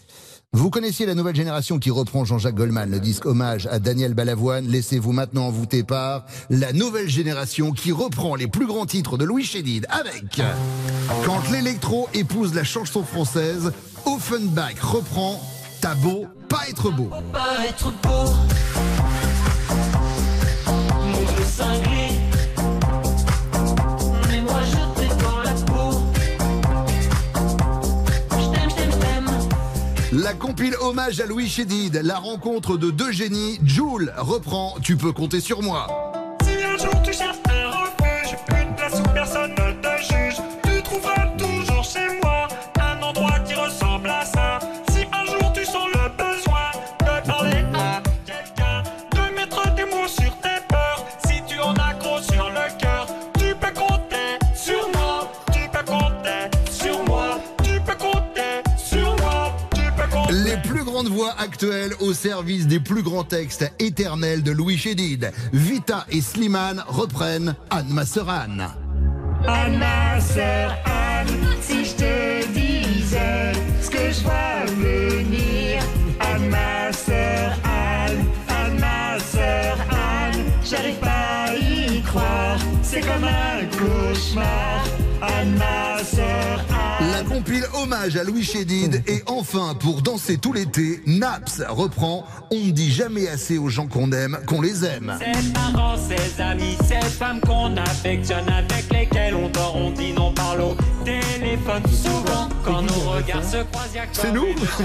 Vous connaissiez la nouvelle génération qui reprend Jean-Jacques Goldman, le disque hommage à Daniel Balavoine. Laissez-vous maintenant envoûter par la nouvelle génération qui reprend les plus grands titres de Louis Chédid avec Quand l'électro épouse la chanson française, Offenbach reprend T'as pas être beau. La compile hommage à Louis Chédid, la rencontre de deux génies, Jules reprend Tu peux compter sur moi. Si un jour tu cherches Voix actuelle au service des plus grands textes éternels de Louis Chédid. Vita et Slimane reprennent Anne Masseran. Anne ma sœur Anne, si je te disais ce que je vois venir. Anne ma sœur Anne, Anne sœur Anne, j'arrive pas à y croire, c'est comme un cauchemar. Ma sœur. La compile hommage à Louis Chédid et enfin pour danser tout l'été, Naps reprend On ne dit jamais assez aux gens qu'on aime, qu'on les aime. Ses parents, ses amis, ses femmes qu'on affectionne, avec lesquelles on dort, on dit non parle au téléphone. Souvent, quand nos regards se croisent, C'est nous on.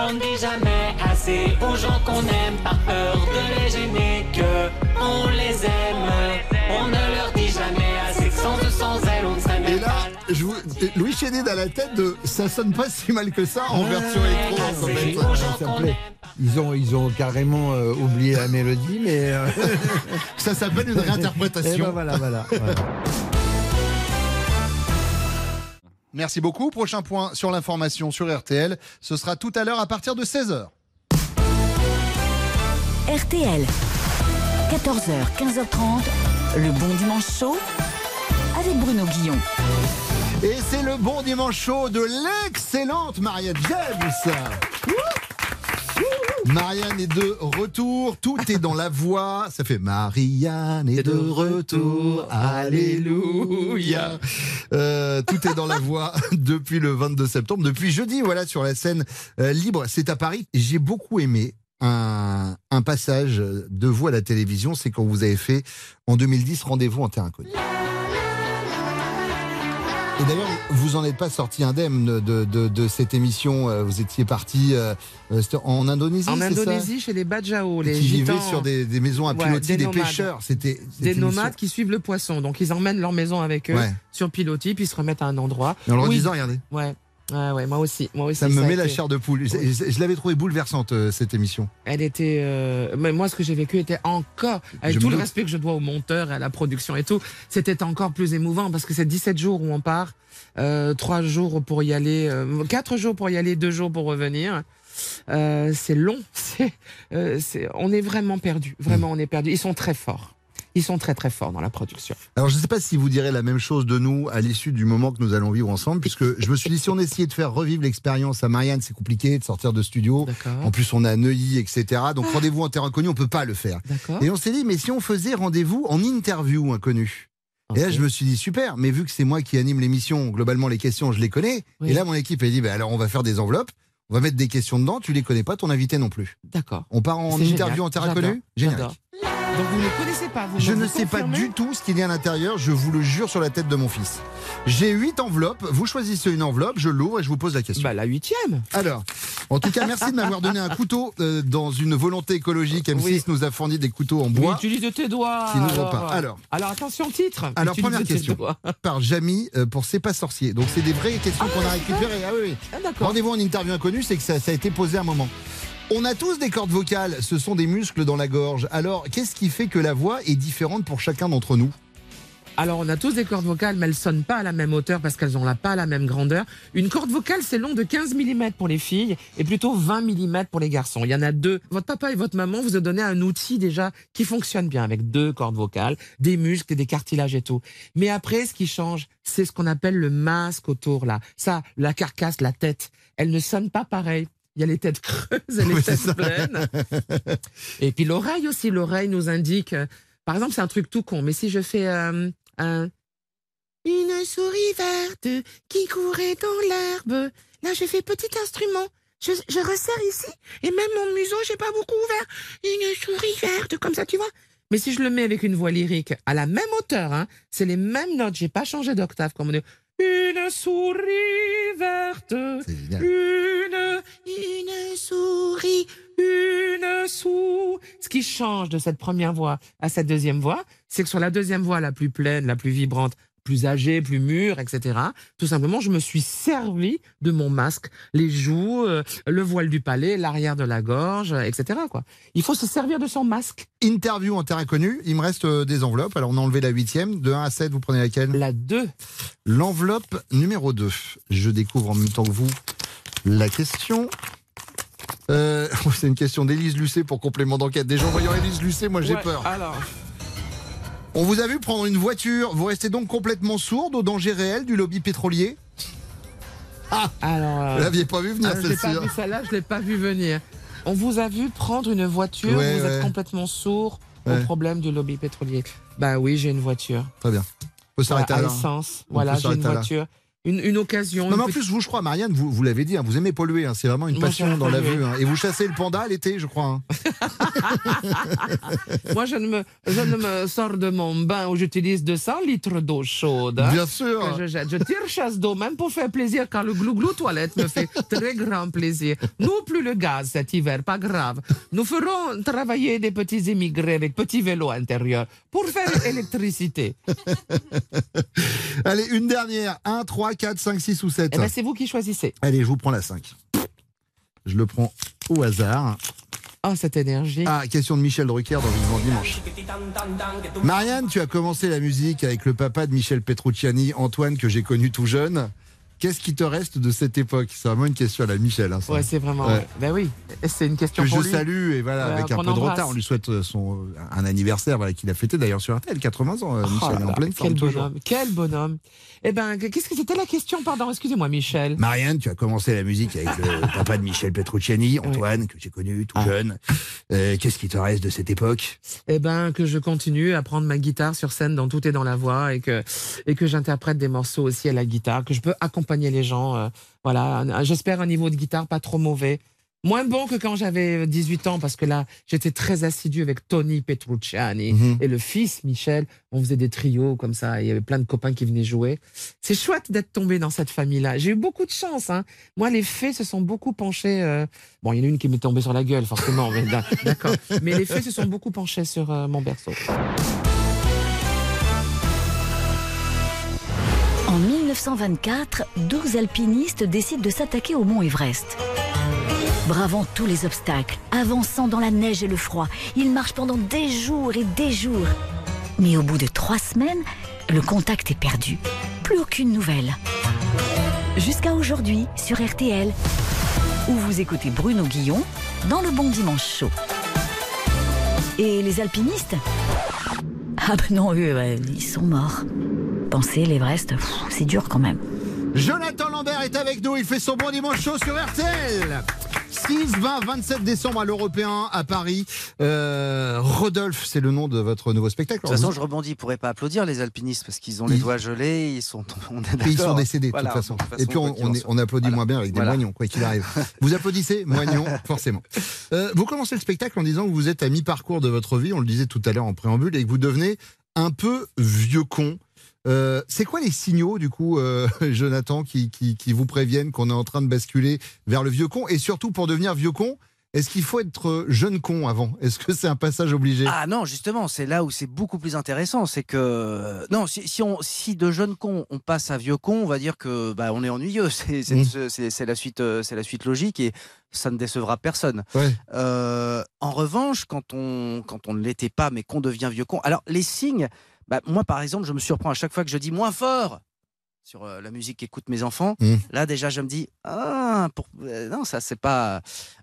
On ne dit jamais assez aux gens qu'on aime par peur de les gêner que on les aime. On ne leur dit jamais assez que sans eux, sans elles, on ne serait Et même là, pas. je vous- Louis Chédid a la tête de ça sonne pas si mal que ça en version électro. en fait. Ça plaît. Ils ont, ils ont carrément euh, oublié la mélodie, mais. euh, Ça s'appelle une Eh réinterprétation. ben voilà, voilà. voilà. Merci beaucoup. Prochain point sur l'information sur RTL, ce sera tout à l'heure à partir de 16h. RTL. 14h, 15h30. Le bon dimanche chaud avec Bruno Guillon. Et c'est le bon dimanche chaud de l'excellente Marianne James. Marianne est de retour, tout est dans la voix. Ça fait Marianne est de retour, alléluia. Euh, tout est dans la voix depuis le 22 septembre, depuis jeudi, voilà, sur la scène euh, libre. C'est à Paris. J'ai beaucoup aimé un, un passage de vous à la télévision, c'est quand vous avez fait en 2010 Rendez-vous en terre inconnue. Et d'ailleurs, vous en êtes pas sorti indemne de, de, de cette émission. Euh, Vous étiez parti euh, euh, en Indonésie, En ça Indonésie, chez les Badjao, les qui vivaient gitans. sur des, des maisons à Ouais, pilotis, des pêcheurs. C'était Des nomades qui suivent le poisson. Donc, ils emmènent leur maison avec eux Ouais. sur pilotis, puis ils se remettent à un endroit. Et en le Oui. redisant, regardez. Ouais. Ouais, ouais, moi aussi. Moi aussi Ça me met la été- chair de poule. Je, je- je l'avais trouvé bouleversante, euh, cette émission. Elle était. euh, mais moi, ce que j'ai vécu était encore, avec Je tout le doute. respect que je dois au monteur et à la production et tout, c'était encore plus émouvant parce que c'est 17 jours où on part, euh, 3 jours pour y aller, euh, 4 jours pour y aller, 2 jours pour revenir. Euh, c'est long. C'est, euh, c'est, on est vraiment perdu. Vraiment, on est perdu. Ils sont très forts. Ils sont très très forts dans la production. Alors, je ne sais pas si vous direz la même chose de nous à l'issue du moment que nous allons vivre ensemble, puisque je me suis dit, si on essayait de faire revivre l'expérience à Marianne, c'est compliqué de sortir de studio. En plus, on a Neuilly, etc. Donc, rendez-vous en terre inconnue, on peut pas le faire. Et on s'est dit, mais si on faisait rendez-vous en interview inconnu Et là, je me suis dit, super, mais vu que c'est moi qui anime l'émission, globalement, les questions, je les connais. Oui. Et là, mon équipe a dit, bah, alors, on va faire des enveloppes, on va mettre des questions dedans, tu les connais pas, ton invité non plus. D'accord. On part en interview génial. en terre inconnue? Génial. Donc vous ne connaissez pas vous Je vous ne sais pas du tout ce qu'il y a à l'intérieur, je vous le jure sur la tête de mon fils. J'ai huit enveloppes, vous choisissez une enveloppe, je l'ouvre et je vous pose la question. Bah la huitième. Alors, en tout cas, merci de m'avoir donné un couteau euh, dans une volonté écologique. M6 nous a fourni des couteaux en Mais bois. utilise de tes doigts. Qui n'ouvrent pas. Alors. alors attention titre. Alors, Utilise première question. Par Jamy euh, pour C'est pas sorcier. Donc, c'est des vraies questions qu'on a récupérées. Ah oui, oui. Ah, d'accord. Rendez-vous en interview inconnue, c'est que ça, ça a été posé à un moment. On a tous des cordes vocales, ce sont des muscles dans la gorge. Alors, qu'est-ce qui fait que la voix est différente pour chacun d'entre nous? Alors, on a tous des cordes vocales, mais elles sonnent pas à la même hauteur parce qu'elles ont pas la même grandeur. Une corde vocale, c'est long de 15 mm pour les filles et plutôt 20 mm pour les garçons. Il y en a deux. Votre papa et votre maman vous ont donné un outil déjà qui fonctionne bien avec deux cordes vocales, des muscles et des cartilages et tout. Mais après, ce qui change, c'est ce qu'on appelle le masque autour là. Ça, la carcasse, la tête, elle ne sonne pas pareil. Il y a les têtes creuses et les Oui, têtes pleines. Et puis l'oreille aussi, l'oreille nous indique. euh, Par exemple, c'est un truc tout con, mais si je fais euh, un une souris verte qui courait dans l'herbe. Là, je fais petit instrument. Je, je resserre ici et même mon museau, j'ai pas beaucoup ouvert. Une souris verte, comme ça, tu vois. Mais si je le mets avec une voix lyrique à la même hauteur, hein, c'est les mêmes notes. J'ai pas changé d'octave comme on dit. Une souris verte. Une, une souris, une sou. Ce qui change de cette première voix à cette deuxième voix, c'est que sur la deuxième voix, la plus pleine, la plus vibrante, plus âgée, plus mûre, etc. Tout simplement, je me suis servi de mon masque, les joues, euh, le voile du palais, l'arrière de la gorge, etc. Quoi. Il faut se servir de son masque. Interview en terre inconnue, il me reste euh, des enveloppes. Alors, on a enlevé la huitième. De 1 à 7, vous prenez laquelle? La 2. L'enveloppe numéro 2. Je découvre en même temps que vous la question. Euh, c'est une question d'Élise Lucet pour complément d'enquête. Déjà, en voyant Élise Lucet, moi j'ai Ouais, peur. Alors, On vous a vu prendre une voiture. Vous restez donc complètement sourde au danger réel du lobby pétrolier Ah alors. euh, Vous l'aviez pas vu venir, je l'ai c'est pas sûr. vu celle-là, je l'ai pas vu venir. On vous a vu prendre une voiture, Ouais, vous ouais. êtes complètement sourd. Ouais. au problème du lobby pétrolier. Bah oui, j'ai une voiture. Très bien. Faut s'arrêter Voilà, là. à essence. On Voilà, peut j'ai une là. Une, une occasion. Non, mais en petite- plus, vous, je crois, Marianne, vous, vous l'avez dit, hein, vous aimez polluer. hein, c'est vraiment une passion dans la vue. hein. Et vous chassez le panda l'été, je crois. Moi, je ne, me, je ne me sors de mon bain où j'utilise 200 litres d'eau chaude. Bien sûr. que je, jette. je tire chasse d'eau, même pour faire plaisir, car le glouglou toilette me fait très grand plaisir. Nous, plus le gaz cet hiver, pas grave. Nous ferons travailler des petits immigrés avec petits vélos intérieurs pour faire l'électricité. Allez, une dernière. 1, 3, 4, 5, 6 ou 7. Eh ben, c'est vous qui choisissez. Allez, je vous prends la 5. Je le prends au hasard. Oh, cette énergie. Ah, question de Michel Drucker dans Vivement Dimanche. Marianne, tu as commencé la musique avec le papa de Michel Petrucciani, Antoine, que j'ai connu tout jeune. Qu'est-ce qui te reste de cette époque? C'est vraiment une question à la Michel. hein, ça. Ouais, c'est vraiment. Ouais. Ben oui, c'est une question que pour je lui. salue et voilà avec un peu de retard on lui souhaite euh, son un anniversaire voilà qu'il a fêté d'ailleurs sur RTL 80 ans euh, Oh Michel là est en pleine forme quel toujours. bonhomme, quel bonhomme. Eh ben, qu'est-ce que c'était la question? Pardon, excusez-moi, Michel. Marianne, tu as commencé la musique avec le papa de Michel Petrucciani, Antoine, que j'ai connu Ah. tout jeune. Euh, Qu'est-ce qui te reste de cette époque? Eh ben, que je continue à prendre ma guitare sur scène dans Tout est dans la voix et que, et que j'interprète des morceaux aussi à la guitare, que je peux accompagner les gens. euh, voilà, j'espère un niveau de guitare pas trop mauvais. Moins bon que quand j'avais 18 ans, parce que là, j'étais très assidu avec Tony Petrucciani Mhm. et le fils, Michel. On faisait des trios comme ça, il y avait plein de copains qui venaient jouer. C'est chouette d'être tombé dans cette famille-là. J'ai eu beaucoup de chance. Hein. Moi, les faits se sont beaucoup penchés. euh, Bon, il y en a une qui m'est tombée sur la gueule, forcément, mais d'a- d'accord. Mais les faits se sont beaucoup penchés sur euh, mon berceau. 1924, 12 alpinistes décident de s'attaquer au mont Everest. Bravant tous les obstacles, avançant dans la neige et le froid, ils marchent pendant des jours et des jours. Mais au bout de trois semaines, le contact est perdu. Plus aucune nouvelle. Jusqu'à aujourd'hui, sur RTL, où vous écoutez Bruno Guillon dans le Bon Dimanche Chaud. Et les alpinistes? Ah ben non, eux, ils sont morts. Penser l'Everest, c'est dur quand même. Jonathan Lambert est avec nous, il fait son bon dimanche chaud sur RTL 6, 20, 27 décembre à l'Européen à Paris. Euh, Rodolphe, c'est le nom de votre nouveau spectacle. De toute façon, je rebondis, ils pourraient pas applaudir les alpinistes parce qu'ils ont les Ils- doigts gelés, ils sont, on est Et ils sont décédés Voilà, de toute façon. de toute Et puis on, est- applaudit Voilà. moins bien avec des Voilà. moignons, quoi qu'il arrive. Vous applaudissez Moignons, forcément. Euh, vous commencez le spectacle en disant que vous êtes à mi-parcours de votre vie, on le disait tout à l'heure en préambule, et que vous devenez un peu vieux con. Euh, c'est quoi les signaux, du coup, euh, Jonathan, qui, qui, qui vous préviennent qu'on est en train de basculer vers le vieux con? Et surtout, pour devenir vieux con, est-ce qu'il faut être jeune con avant? Est-ce que c'est un passage obligé? Ah non, justement, c'est là où c'est beaucoup plus intéressant. C'est que non, si, si on, si de jeune con on passe à vieux con, on va dire que bah, on est ennuyeux. C'est c'est- Mmh. c'est- la suite, euh, c'est la suite logique et ça ne décevra personne. Ouais. Euh, en revanche, quand on quand on ne l'était pas, mais qu'on devient vieux con. Alors les signes, bah, moi par exemple, je me surprends à chaque fois que je dis moins fort sur euh, la musique qu'écoutent mes enfants. Mmh. Là déjà, je me dis ah pour, euh, non ça c'est pas.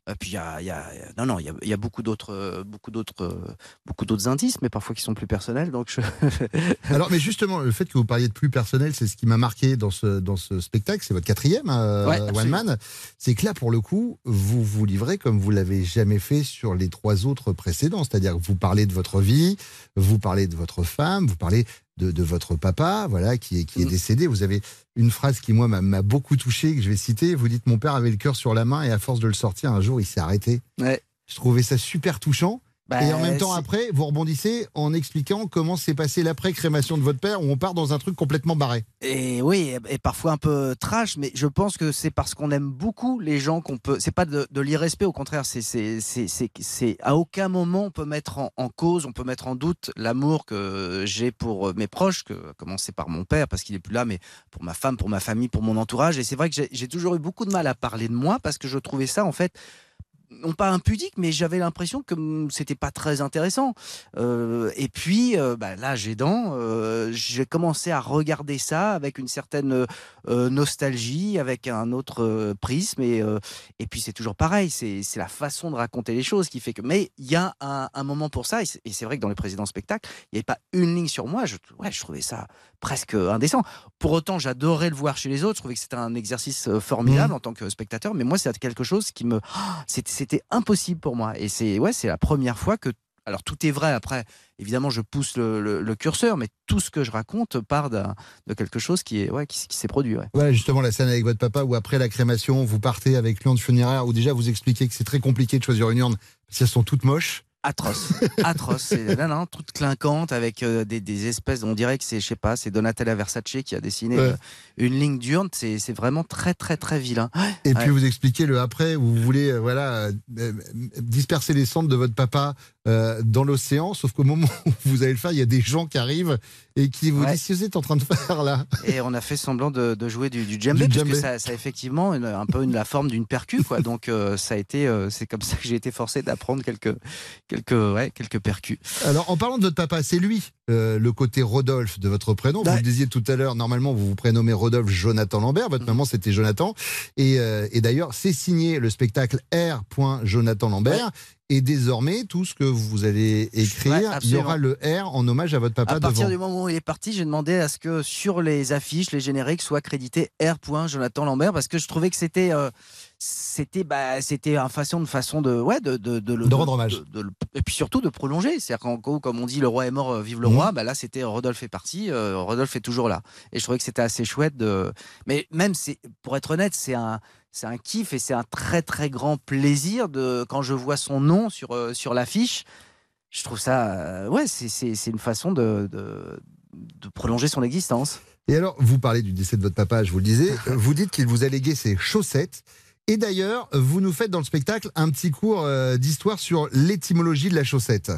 Euh, puis il y a, il y a- non non il y a, il y a beaucoup d'autres euh, beaucoup d'autres euh, beaucoup d'autres indices, mais parfois qui sont plus personnels. Donc je... Alors, mais justement, le fait que vous parliez de plus personnel, c'est ce qui m'a marqué dans ce, dans ce spectacle. C'est votre quatrième euh, Ouais, One. Man. C'est que là, pour le coup, vous vous livrez comme vous l'avez jamais fait sur les trois autres précédents. C'est-à-dire que vous parlez de votre vie, vous parlez de votre femme, vous parlez de, de votre papa, voilà, qui est, qui est Mm. décédé. Vous avez une phrase qui, moi, m'a- m'a beaucoup touché, que je vais citer. Vous dites Mon père avait le cœur sur la main et à force de le sortir, un jour, il s'est arrêté. Ouais. Je trouvais ça super touchant. Bah, et en même temps, après, vous rebondissez en expliquant comment s'est passé l'après-crémation de votre père, où on part dans un truc complètement barré. Et oui, et- parfois un peu trash, mais je pense que c'est parce qu'on aime beaucoup les gens qu'on peut. C'est pas de, de l'irrespect, au contraire, c'est à aucun moment on peut mettre en, en cause, on peut mettre en doute l'amour que j'ai pour euh, mes proches, que à commencer par mon père parce qu'il est plus là, mais pour ma femme, pour ma famille, pour mon entourage. Et c'est vrai que j'ai toujours eu beaucoup de mal à parler de moi parce que je trouvais ça en fait non pas impudique, mais j'avais l'impression que hum, c'était pas très intéressant. Euh, et puis, euh, bah, là, j'ai dents, euh, j'ai commencé à regarder ça avec une certaine nostalgie, avec un autre prisme. Et, et puis, c'est toujours pareil, c'est c'est la façon de raconter les choses qui fait que. Mais il y a un, un moment pour ça, et c'est- c'est vrai que dans les précédents spectacles, il n'y avait pas une ligne sur moi. Je, ouais, je trouvais ça presque indécent. Pour autant, j'adorais le voir chez les autres. Je trouvais que c'était un exercice formidable en tant que spectateur. Mais moi, c'était quelque chose qui me. Oh, c'était- C'était impossible pour moi. Et c'est ouais, c'est la première fois que Alors tout est vrai après. Évidemment, je pousse le, curseur, mais tout ce que je raconte part de quelque chose qui est, ouais, qui, s'est produit. Ouais. Justement la scène avec votre papa où après la crémation, vous partez avec l'urne funéraire où déjà vous expliquez que c'est très compliqué de choisir une urne parce qu'elles sont toutes moches. Atroce, atroce. Là, là, toute clinquante avec euh, des, des espèces. On dirait que c'est, je sais pas, c'est Donatella Versace qui a dessiné Ouais. euh, une ligne d'urne. C'est, c'est vraiment très, très, très vilain. Et Ouais. puis vous expliquez le après où vous voulez euh, voilà euh, disperser les cendres de votre papa euh, dans l'océan, sauf qu'au moment où vous allez le faire, il y a des gens qui arrivent et qui vous Ouais. disent ce que vous êtes en train de faire là. Et on a fait semblant de, de jouer du, du djembé, parce que ça, ça a effectivement une- un peu une- la forme d'une percu, quoi. Donc euh, ça a été, euh, c'est comme ça que j'ai été forcé d'apprendre quelques, quelques, ouais, quelques percus. Alors, en parlant de votre papa, c'est lui, le côté Rodolphe de votre prénom. Vous le disiez tout à l'heure, normalement, vous vous prénommez Rodolphe Jonathan Lambert. Votre maman, c'était Jonathan. Et, et d'ailleurs, c'est signé le spectacle R. Jonathan Lambert. Et désormais, tout ce que vous allez écrire, Ouais, il y aura le R en hommage à votre papa à partir devant. du moment où il est parti, j'ai demandé à ce que sur les affiches, les génériques soient crédités R. Jonathan Lambert parce que je trouvais que c'était euh, c'était bah, c'était une façon de façon de ouais de de, de, le- De rendre hommage. de- et puis surtout de prolonger. C'est-à-dire qu'en gros, comme on dit, le roi est mort, euh, vive le Mhm. roi. Bah là, c'était Rodolphe est parti, euh, Rodolphe est toujours là. Et je trouvais que c'était assez chouette de. Mais même c'est pour être honnête, c'est un c'est un kiff et c'est un très très grand plaisir de quand je vois son nom sur euh, sur l'affiche. Je trouve ça euh, ouais c'est c'est une façon de de prolonger son existence. Et alors, vous parlez du décès de votre papa, je vous le disais. vous dites qu'il vous a légué ses chaussettes. Et d'ailleurs, vous nous faites dans le spectacle un petit cours euh, d'histoire sur l'étymologie de la chaussette.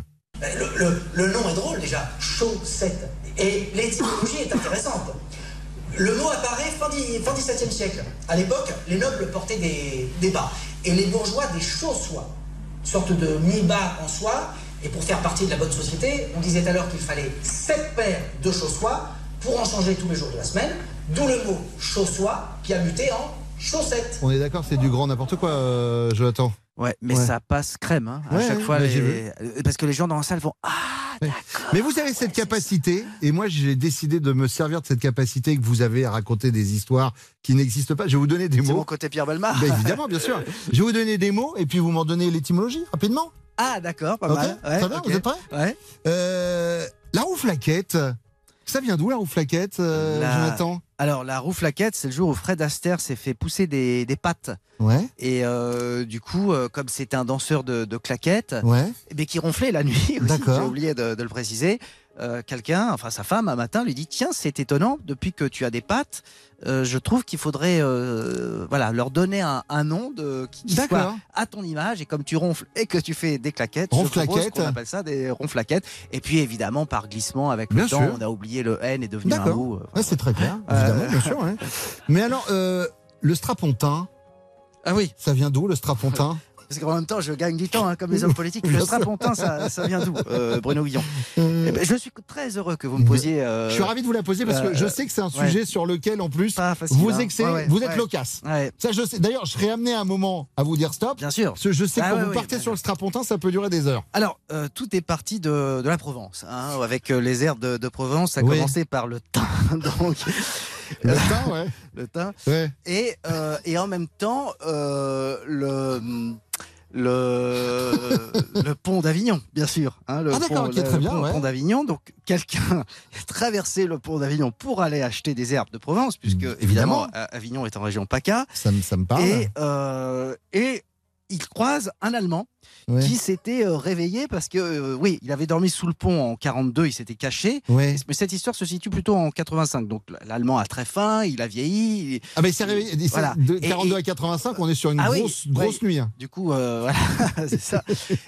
Le, nom est drôle déjà, chaussette. Et l'étymologie est intéressante. Le mot apparaît fin, dix- fin 17e siècle. À l'époque, les nobles portaient des, des bas et les bourgeois des chausse-soie, sorte de mi-bas en soie. Et pour faire partie de la bonne société, on disait alors qu'il fallait sept paires de chausse-soie pour en changer tous les jours de la semaine, d'où le mot chausse-soie qui a muté en chaussette. On est d'accord, c'est du grand n'importe quoi, euh, Jonathan. Ouais, mais ça passe crème hein, à Ouais, chaque fois. les- vu. Parce que les gens dans la salle vont ah Mais vous avez cette capacité, et moi j'ai décidé de me servir de cette capacité que vous avez à raconter des histoires qui n'existent pas. Je vais vous donner des c'est mots. mon côté Pierre Belmar. Bah, évidemment, bien sûr. Je vais vous donner des mots, et puis vous m'en donnez l'étymologie rapidement. Ah d'accord, pas mal. Ouais, très bien, vous êtes prêts? Ouais. Euh, La roue flaquette, ça vient d'où la roue flaquette, euh, La- Jonathan? Alors, la roue flaquette, c'est le jour où Fred Astaire s'est fait pousser des, des pattes. Ouais. Et euh, du coup, euh, comme c'était un danseur de, de claquettes, Ouais. mais qui ronflait la nuit aussi, j'ai oublié de, de le préciser, euh, quelqu'un, enfin sa femme, un matin, lui dit Tiens, c'est étonnant, depuis que tu as des pattes, euh, je trouve qu'il faudrait euh, voilà, leur donner un, un nom de, qui, soit à ton image. Et comme tu ronfles et que tu fais des claquettes, Ronflaquettes. qu'on appelle ça des ronflaquettes. Et puis évidemment, par glissement, avec Bien le temps, sûr. on a oublié le N et devenu un euh, Ouais, c'est très clair, évidemment, bien sûr. ouais. Mais alors, le strapontin, Ah oui. ça vient d'où le strapontin? Parce qu'en même temps, je gagne du temps, hein, comme les hommes politiques. Le strapontin, ça, ça vient d'où, euh, Bruno Guillon Eh ben, Je suis très heureux que vous me posiez. euh, Je suis ravi de vous la poser parce que euh, je sais que c'est un ouais. sujet sur lequel, en plus, facile, vous hein. excellez, Ouais, ouais, vous êtes loquace. Ouais. Ça, je sais. D'ailleurs, je serais amené à un moment à vous dire stop. Bien sûr. Parce que je sais que Ah quand vous partez bah, sur le strapontin, ça peut durer des heures. Alors, euh, tout est parti de, de la Provence, hein, avec euh, les airs de, de Provence. Ça a commencé par le thym, donc. Le thym, ouais. Le thym. Ouais. Et, euh, et en même temps, euh, le. Le, le pont d'Avignon, bien sûr. hein, le Ah, pont, le très bien, pont- ouais. pont d'Avignon. Donc, quelqu'un a traversé le pont d'Avignon pour aller acheter des herbes de Provence, puisque Mmh, évidemment. Avignon est en région PACA. Ça me, ça me parle. Et, euh, et il croise un Allemand Ouais. qui s'était euh, réveillé parce que, euh, oui, il avait dormi sous le pont en 42, il s'était caché. Ouais. Mais cette histoire se situe plutôt en 85. Donc l'Allemand a très faim, il a vieilli. il- Ah, ben il s'est réveillé. il Voilà. De Et- 42 et- à 85, on est sur une Ah oui, grosse, grosse nuit. hein. Du coup, euh, voilà, c'est ça.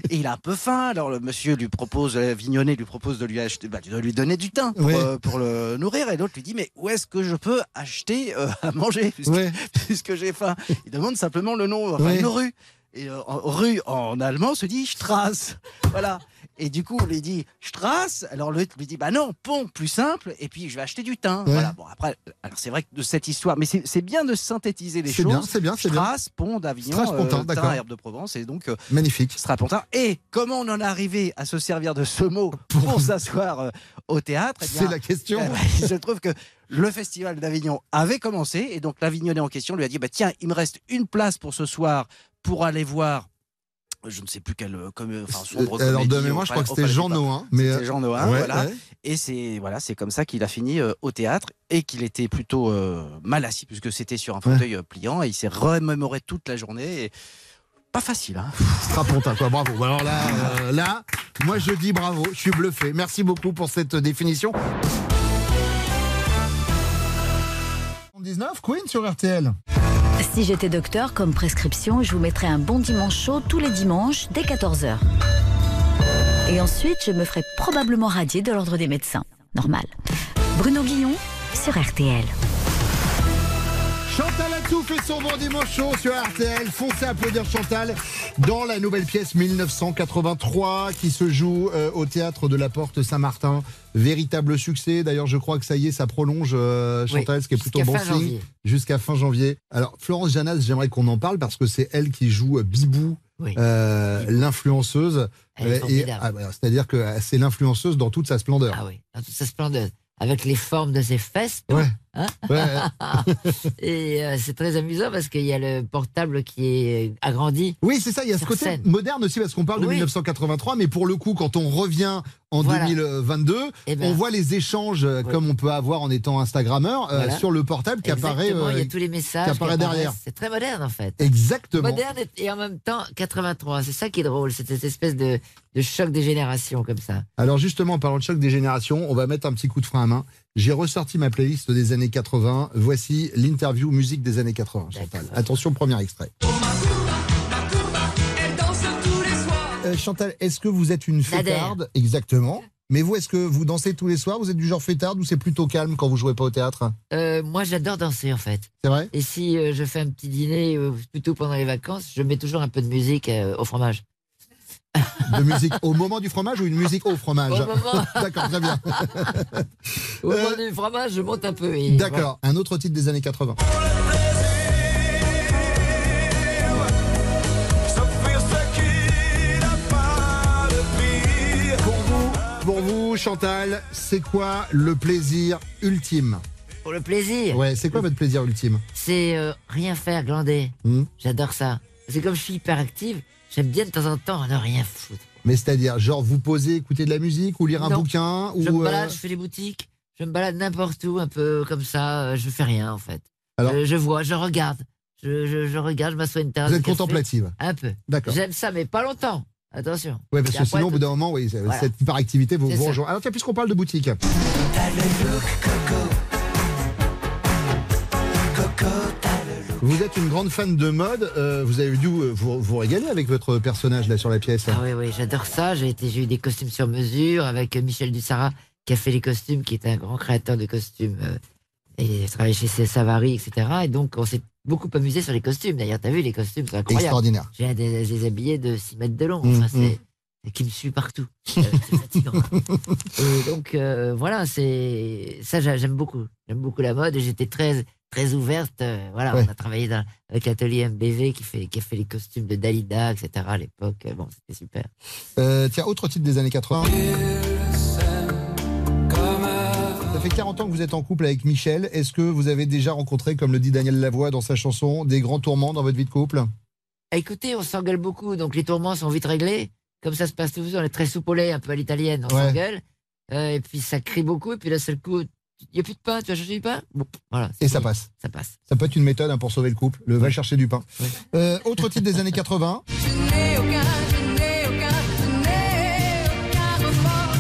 Et il a un peu faim. Alors le monsieur lui propose, Vignonnet lui propose de lui acheter, bah, de lui donner du thym pour, le nourrir. Et l'autre lui dit, mais où est-ce que je peux acheter à manger puisque, j'ai faim? Il demande simplement le nom, enfin une rue. Et euh, rue en allemand se dit Strasse. Voilà. Et du coup, on lui dit Strasse. Alors l'autre lui dit Bah non, pont, plus simple. Et puis je vais acheter du thym. Ouais. Voilà. Bon, après, alors c'est vrai que de cette histoire, mais c'est bien de synthétiser les C'est choses. bien, c'est bien, c'est bien. Strasse, pont d'Avignon, euh, thym, herbe de Provence. Et donc, euh, Magnifique. Strapontin. Et comment on en est arrivé à se servir de ce mot pour s'asseoir euh, au théâtre? Eh C'est la question. il se trouve que le festival d'Avignon avait commencé et donc l'Avignonnais en question lui a dit bah tiens il me reste une place pour ce soir pour aller voir je ne sais plus quel euh, comme enfin Euh, sombre alors, de comédie mémoire, je crois que c'était Jean. Nohain, mais, C'était euh, Jean ouais, voilà. ouais. Et c'est voilà, c'est comme ça qu'il a fini euh, au théâtre et qu'il était plutôt euh, mal assis puisque c'était sur un fauteuil euh, pliant et il s'est remémoré toute la journée. Et... Pas facile, hein. Strapontin, quoi, bravo. Alors là, euh, là, moi je dis bravo, je suis bluffé. Merci beaucoup pour cette définition. 19, Queen sur RTL. Si j'étais docteur, comme prescription, je vous mettrais un bon dimanche chaud tous les dimanches dès 14h. Et ensuite, je me ferais probablement radier de l'ordre des médecins. Normal. Bruno Guillon sur RTL. Atou fait son bon dimanche chaud sur RTL. Foncez applaudir Chantal dans la nouvelle pièce 1983 qui se joue euh, au théâtre de la Porte Saint-Martin. Véritable succès. D'ailleurs, je crois que ça y est, ça prolonge euh, Chantal, Oui, ce qui est plutôt bon signe. Jusqu'à fin janvier. Alors, Florence Janas, j'aimerais qu'on en parle parce que c'est elle qui joue euh, Bibou. Oui. euh, l'influenceuse, ah, bah, c'est-à-dire que c'est l'influenceuse dans toute sa splendeur. Ah oui, dans toute sa splendeur. Avec les formes de ses fesses. tout, Ouais. Hein Ouais. Et euh, c'est très amusant parce qu'il y a le portable qui est agrandi. Oui, c'est ça, il y a ce côté scène. moderne aussi parce qu'on parle de Oui. 1983, mais pour le coup, quand on revient en Voilà. 2022, Eh ben. on voit les échanges euh, comme on peut avoir en étant Instagrammeur euh, sur le portable qui apparaît, Exactement, il y euh, a tous les messages qui apparaît apparaissent. derrière. C'est très moderne en fait. Exactement. Moderne et- et en même temps 83. C'est ça qui est drôle, c'est cette espèce de, de choc des générations comme ça. Alors justement, en parlant de choc des générations, on va mettre un petit coup de frein à main. J'ai ressorti ma playlist des années 80. Voici l'interview musique des années 80. Chantal. Attention, premier extrait. Euh, Chantal, est-ce que vous êtes une fêtarde? Exactement. Mais vous, est-ce que vous dansez tous les soirs? Vous êtes du genre fêtarde ou c'est plutôt calme quand vous jouez pas au théâtre? Euh, moi j'adore danser en fait. C'est vrai? Et si euh, je fais un petit dîner, euh, plutôt pendant les vacances, je mets toujours un peu de musique euh, au fromage. De musique au moment du fromage ou une musique au fromage Au moment. D'accord, très bien. Au moment du fromage, je monte un peu. et D'accord. Un autre titre des années 80. Pour vous, pour vous, Chantal, c'est quoi le plaisir ultime Pour le plaisir. Ouais, c'est quoi votre plaisir ultime C'est euh, rien faire, glander. Hmm. J'adore ça. C'est comme je suis hyper active, j'aime bien de temps en temps ne rien foutre. Mais c'est-à-dire, genre, vous posez, écouter de la musique ou lire un Non. bouquin ou Je me euh, balade, je fais les boutiques, je me balade n'importe où, un peu comme ça, euh, je fais rien en fait. Alors- je, je vois, je regarde. Je, je, je regarde, je m'assois à une terrasse. Vous de êtes café. contemplative. Un peu. D'accord. J'aime ça, mais pas longtemps. Attention. Ouais, parce Et que après, sinon, au bout d'un moment, oui, Voilà. cette hyperactivité vous, C'est vous ça. rejoint. Alors, tiens, puisqu'on parle de boutique. Vous êtes une grande fan de mode. euh, vous avez dû euh, vous, vous régaler avec votre personnage là sur la pièce. Ah oui, oui, j'adore ça. J'ai été, j'ai eu des costumes sur mesure avec euh, Michel Dussara qui a fait les costumes, qui est un grand créateur de costumes. et il a travaillé chez Savary, etc. Et donc, on s'est beaucoup amusé sur les costumes. D'ailleurs, t'as vu, les costumes, c'est incroyable. Extraordinaire. J'ai des, des habillés de 6 mètres de long. Mmh, Enfin, c'est, et qui me suit partout. Euh, c'est fatigant. et donc, euh, voilà, c'est, ça, j'a- j'aime beaucoup. J'aime beaucoup la mode et j'étais très, très ouverte. euh, voilà, Ouais. on a travaillé dans, avec l'atelier MBV qui, fait, qui a fait les costumes de Dalida, etc. à l'époque. Bon, c'était super. Euh, tiens, autre titre des années 80. Ça fait 40 ans que vous êtes en couple avec Michel. Est-ce que vous avez déjà rencontré, comme le dit Daniel Lavoie dans sa chanson, des grands tourments dans votre vie de couple? Ah, Écoutez, on s'engueule beaucoup, donc les tourments sont vite réglés. Comme ça se passe toujours, on est très soupolé, un peu à l'italienne, on Ouais. s'engueule. Euh, et puis ça crie beaucoup, et puis d'un seul coup, il n'y a plus de pain, tu vas chercher du pain Bon, voilà. Et ça passe. Ça passe. Ça peut être une méthode hein, pour sauver le couple. Le va chercher du pain. Euh, autre titre des années 80.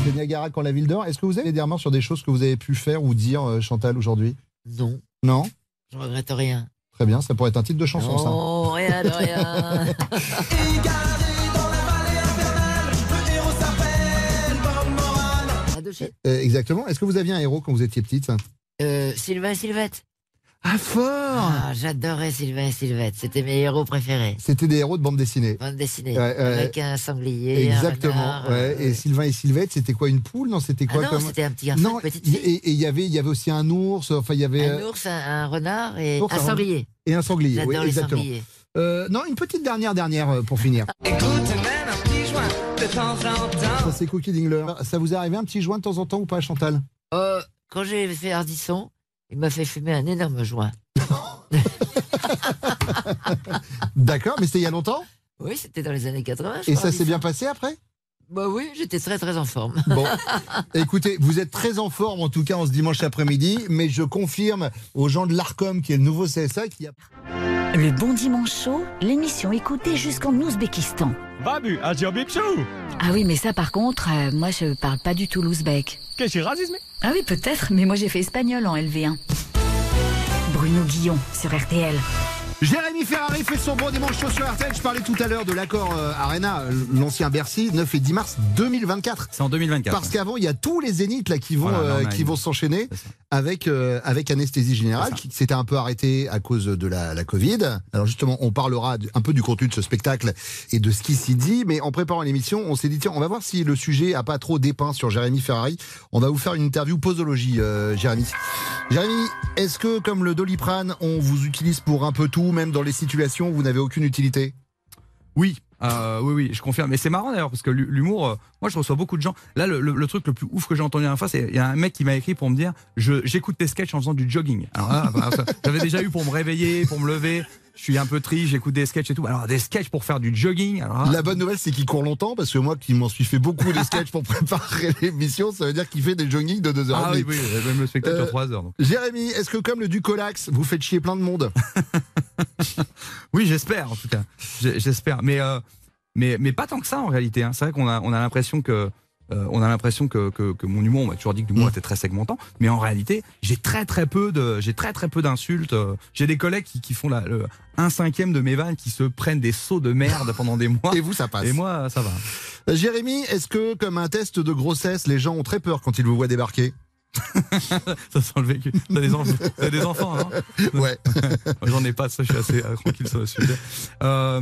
C'est Niagara quand la ville dort. Est-ce que vous avez des remarques sur des choses que vous avez pu faire ou dire, euh, Chantal, aujourd'hui? Non, Non? Je regrette rien. Très bien, ça pourrait être un titre de chanson, ça. Non, rien de rien. Adoché. Euh, exactement. Est-ce que vous aviez un héros quand vous étiez petite? Euh, Sylvain et Sylvette. Ah, fort Ah, J'adorais Sylvain et Sylvette, c'était mes héros préférés. C'était des héros de bande dessinée. Bande dessinée, Ouais, avec un sanglier, Exactement. un renard, ouais. euh, Et Sylvain et Sylvette, c'était quoi une poule? Non, c'était Ah quoi non, comme c'était un petit garçon, Non, une petite fille. et il y avait, il y avait aussi un ours. Enfin, il y avait un euh, ours, un, un renard et ours, un sanglier. et un sanglier. Oui, les exactement. sangliers. Euh, non, une petite dernière, dernière pour finir. Écoute temps en temps. Ça c'est Cookie Dingler. Ça vous est arrivé un petit joint de temps en temps ou pas, Chantal? Euh, quand j'ai fait Ardisson, il m'a fait fumer un énorme joint. D'accord, mais c'était il y a longtemps? Oui, c'était dans les années 80. je Et crois, ça s'est bien passé après? Bah oui, j'étais très très en forme. Bon, écoutez, vous êtes très en forme en tout cas en ce dimanche après-midi, mais je confirme aux gens de l'ARCOM, qui est le nouveau CSA, qu'il y a... Le Bon Dimanche Show, l'émission écoutée jusqu'en Ouzbékistan. Babu, Bipchou Ah oui, mais ça par contre, euh, moi je parle pas du tout l'ouzbek. Qu'est-ce que racisme Ah oui, peut-être, mais moi j'ai fait espagnol en LV1. Bruno Guillon sur RTL. Jérémy Ferrari fait son bon dimanche chaud sur RTL. Je parlais tout à l'heure de l'accord euh, Arena, euh, l'ancien Bercy, 9 et 10 mars 2024. C'est en 2024. Parce qu'avant, il y a tous les zéniths là qui vont, Voilà, euh, qui vont s'enchaîner avec, euh, avec anesthésie générale, qui s'était un peu arrêté à cause de la, la Covid. Alors justement, on parlera un peu du contenu de ce spectacle et de ce qui s'y dit, mais en préparant l'émission, on s'est dit, tiens, on va voir si le sujet a pas trop dépeint sur Jérémy Ferrari. On va vous faire une interview posologie, euh, Jérémy. Jérémy, est-ce que comme le doliprane, on vous utilise pour un peu tout, même dans les situations où vous n'avez aucune utilité? Oui, euh, oui, oui, je confirme. Mais c'est marrant d'ailleurs parce que l'hu- l'humour, euh, moi je reçois beaucoup de gens. Là, le, le- truc le plus ouf que j'ai entendu la dernière fois, c'est il y a un mec qui m'a écrit pour me dire j'écoute tes sketchs en faisant du jogging. Alors là, bah, j'avais déjà eu pour me réveiller, pour me lever. Je suis un peu triste, j'écoute des sketchs et tout. Alors des sketchs pour faire du jogging. Alors, là, La bonne nouvelle, c'est qu'il court longtemps, parce que moi qui m'en suis fait beaucoup de sketchs pour préparer l'émission, ça veut dire qu'il fait des jogging de 2 heures. Ah oui, oui, même le spectacle Euh, dure 3 heures. donc. Jérémy, est-ce que comme le Ducolax, vous faites chier plein de monde Oui, j'espère en tout cas. J'espère. Mais, euh, mais, mais pas tant que ça en réalité. hein. C'est vrai qu'on a, on a l'impression que. Euh, on a l'impression que, que, que mon humour, on m'a toujours dit que l'humour était très segmentant, mais en réalité, j'ai très très peu de, j'ai très très peu d'insultes. euh, J'ai des collègues qui, qui font la, le, un cinquième de mes vannes, qui se prennent des sauts de merde pendant des mois. Et vous, ça passe. Et moi, ça va. Euh, Jérémy, est-ce que comme un test de grossesse, les gens ont très peur quand ils vous voient débarquer? Ça sent le vécu. T'as des, enfants- t'as des enfants, hein? Ouais. J'en ai pas, ça, je suis assez euh, tranquille sur le sujet. Euh,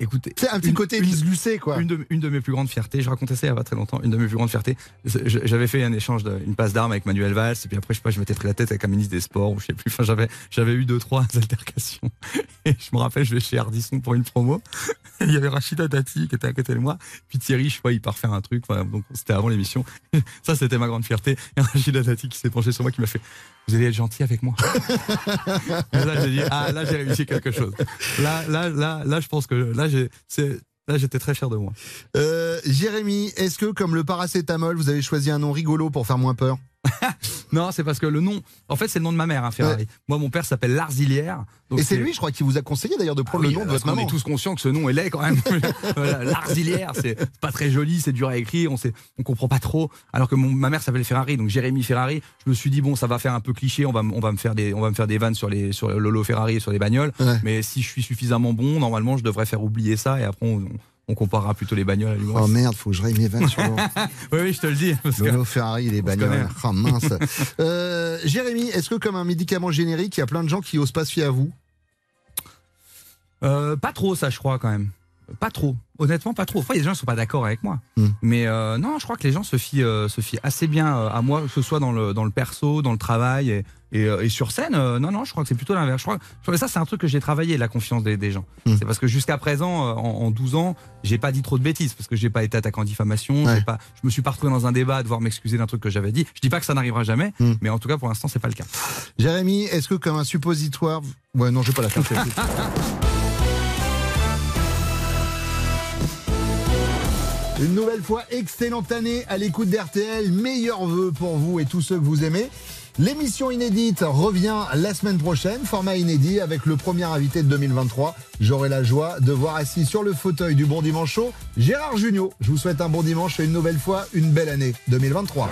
écoutez. C'est un petit côté Lise Lucet, quoi. Une de, une de mes plus grandes fiertés, je racontais ça il y a pas très longtemps, une de mes plus grandes fiertés, j'avais fait un échange, de, une passe d'armes avec Manuel Valls, et puis après, je sais pas, je m'étais pris la tête avec un ministre des Sports, ou je sais plus, enfin, j'avais, j'avais eu deux, trois altercations. Et je me rappelle, je vais chez Ardisson pour une promo, il y avait Rachida Dati qui était à côté de moi, puis Thierry, je pas, il part faire un truc, enfin, donc c'était avant l'émission. Ça, c'était ma grande fierté. Et Rachida Dati qui s'est penchée sur moi, qui m'a fait, vous allez être gentil avec moi. Et là, j'ai dit, ah, là, j'ai réussi quelque chose. Là, là, là, là, je pense que là, j'ai, c'est, là, j'étais très fier de moi. Euh, Jérémy, est-ce que comme le paracétamol, vous avez choisi un nom rigolo pour faire moins peur? Non, c'est parce que le nom, en fait, c'est le nom de ma mère, hein, Ferrari. Moi, mon père s'appelle Larzilière. Et c'est lui, je crois, qui vous a conseillé d'ailleurs de prendre Ah le nom de votre maman. est tous conscients que ce nom est laid quand même. Larzilière, c'est pas très joli, c'est dur à écrire, on sait, on comprend pas trop. Alors que mon, ma mère s'appelle Ferrari, donc Jérémy Ferrari. Je me suis dit bon, ça va faire un peu cliché, on va, on me faire des, on va me faire des vannes sur les, sur le Lolo Ferrari et sur les bagnoles. Mais si je suis suffisamment bon, normalement, je devrais faire oublier ça et après on, on comparera plutôt les bagnoles à l'humour. Oh merde, faut que je raye mes vannes sur oui, oui, je te le dis. Parce que- Lolo Ferrari, les on bagnoles. Oh mince. Euh, Jérémy, est-ce que comme un médicament générique, il y a plein de gens qui osent pas se fier à vous? Euh, pas trop, ça, je crois, quand même. Pas trop. Honnêtement, pas trop. Parfois, il y a des gens qui sont pas d'accord avec moi. Hmm. Mais euh, non, je crois que les gens se fient, se fient assez bien à moi, que ce soit dans le, dans le perso, dans le travail et, et, euh, et sur scène. euh, non, non, je crois que c'est plutôt l'inverse. Je crois, je crois que ça, c'est un truc que j'ai travaillé, la confiance des, des gens. Hmm. C'est parce que jusqu'à présent, euh, en, en 12 ans, j'ai pas dit trop de bêtises parce que j'ai pas été attaqué en diffamation. j'ai Pas, je me suis pas retrouvé dans un débat à devoir m'excuser d'un truc que j'avais dit. Je dis pas que ça n'arrivera jamais, Hmm. mais en tout cas, pour l'instant, c'est pas le cas. Jérémy, est-ce que comme un suppositoire. Ouais, non, je vais pas la faire. Une nouvelle fois, excellente année à l'écoute d'RTL. Meilleurs vœux pour vous et tous ceux que vous aimez. L'émission inédite revient la semaine prochaine, format inédit avec le premier invité de 2023. J'aurai la joie de voir assis sur le fauteuil du Bon Dimanche Show, Gérard Junior. Je vous souhaite un bon dimanche et une nouvelle fois une belle année 2023.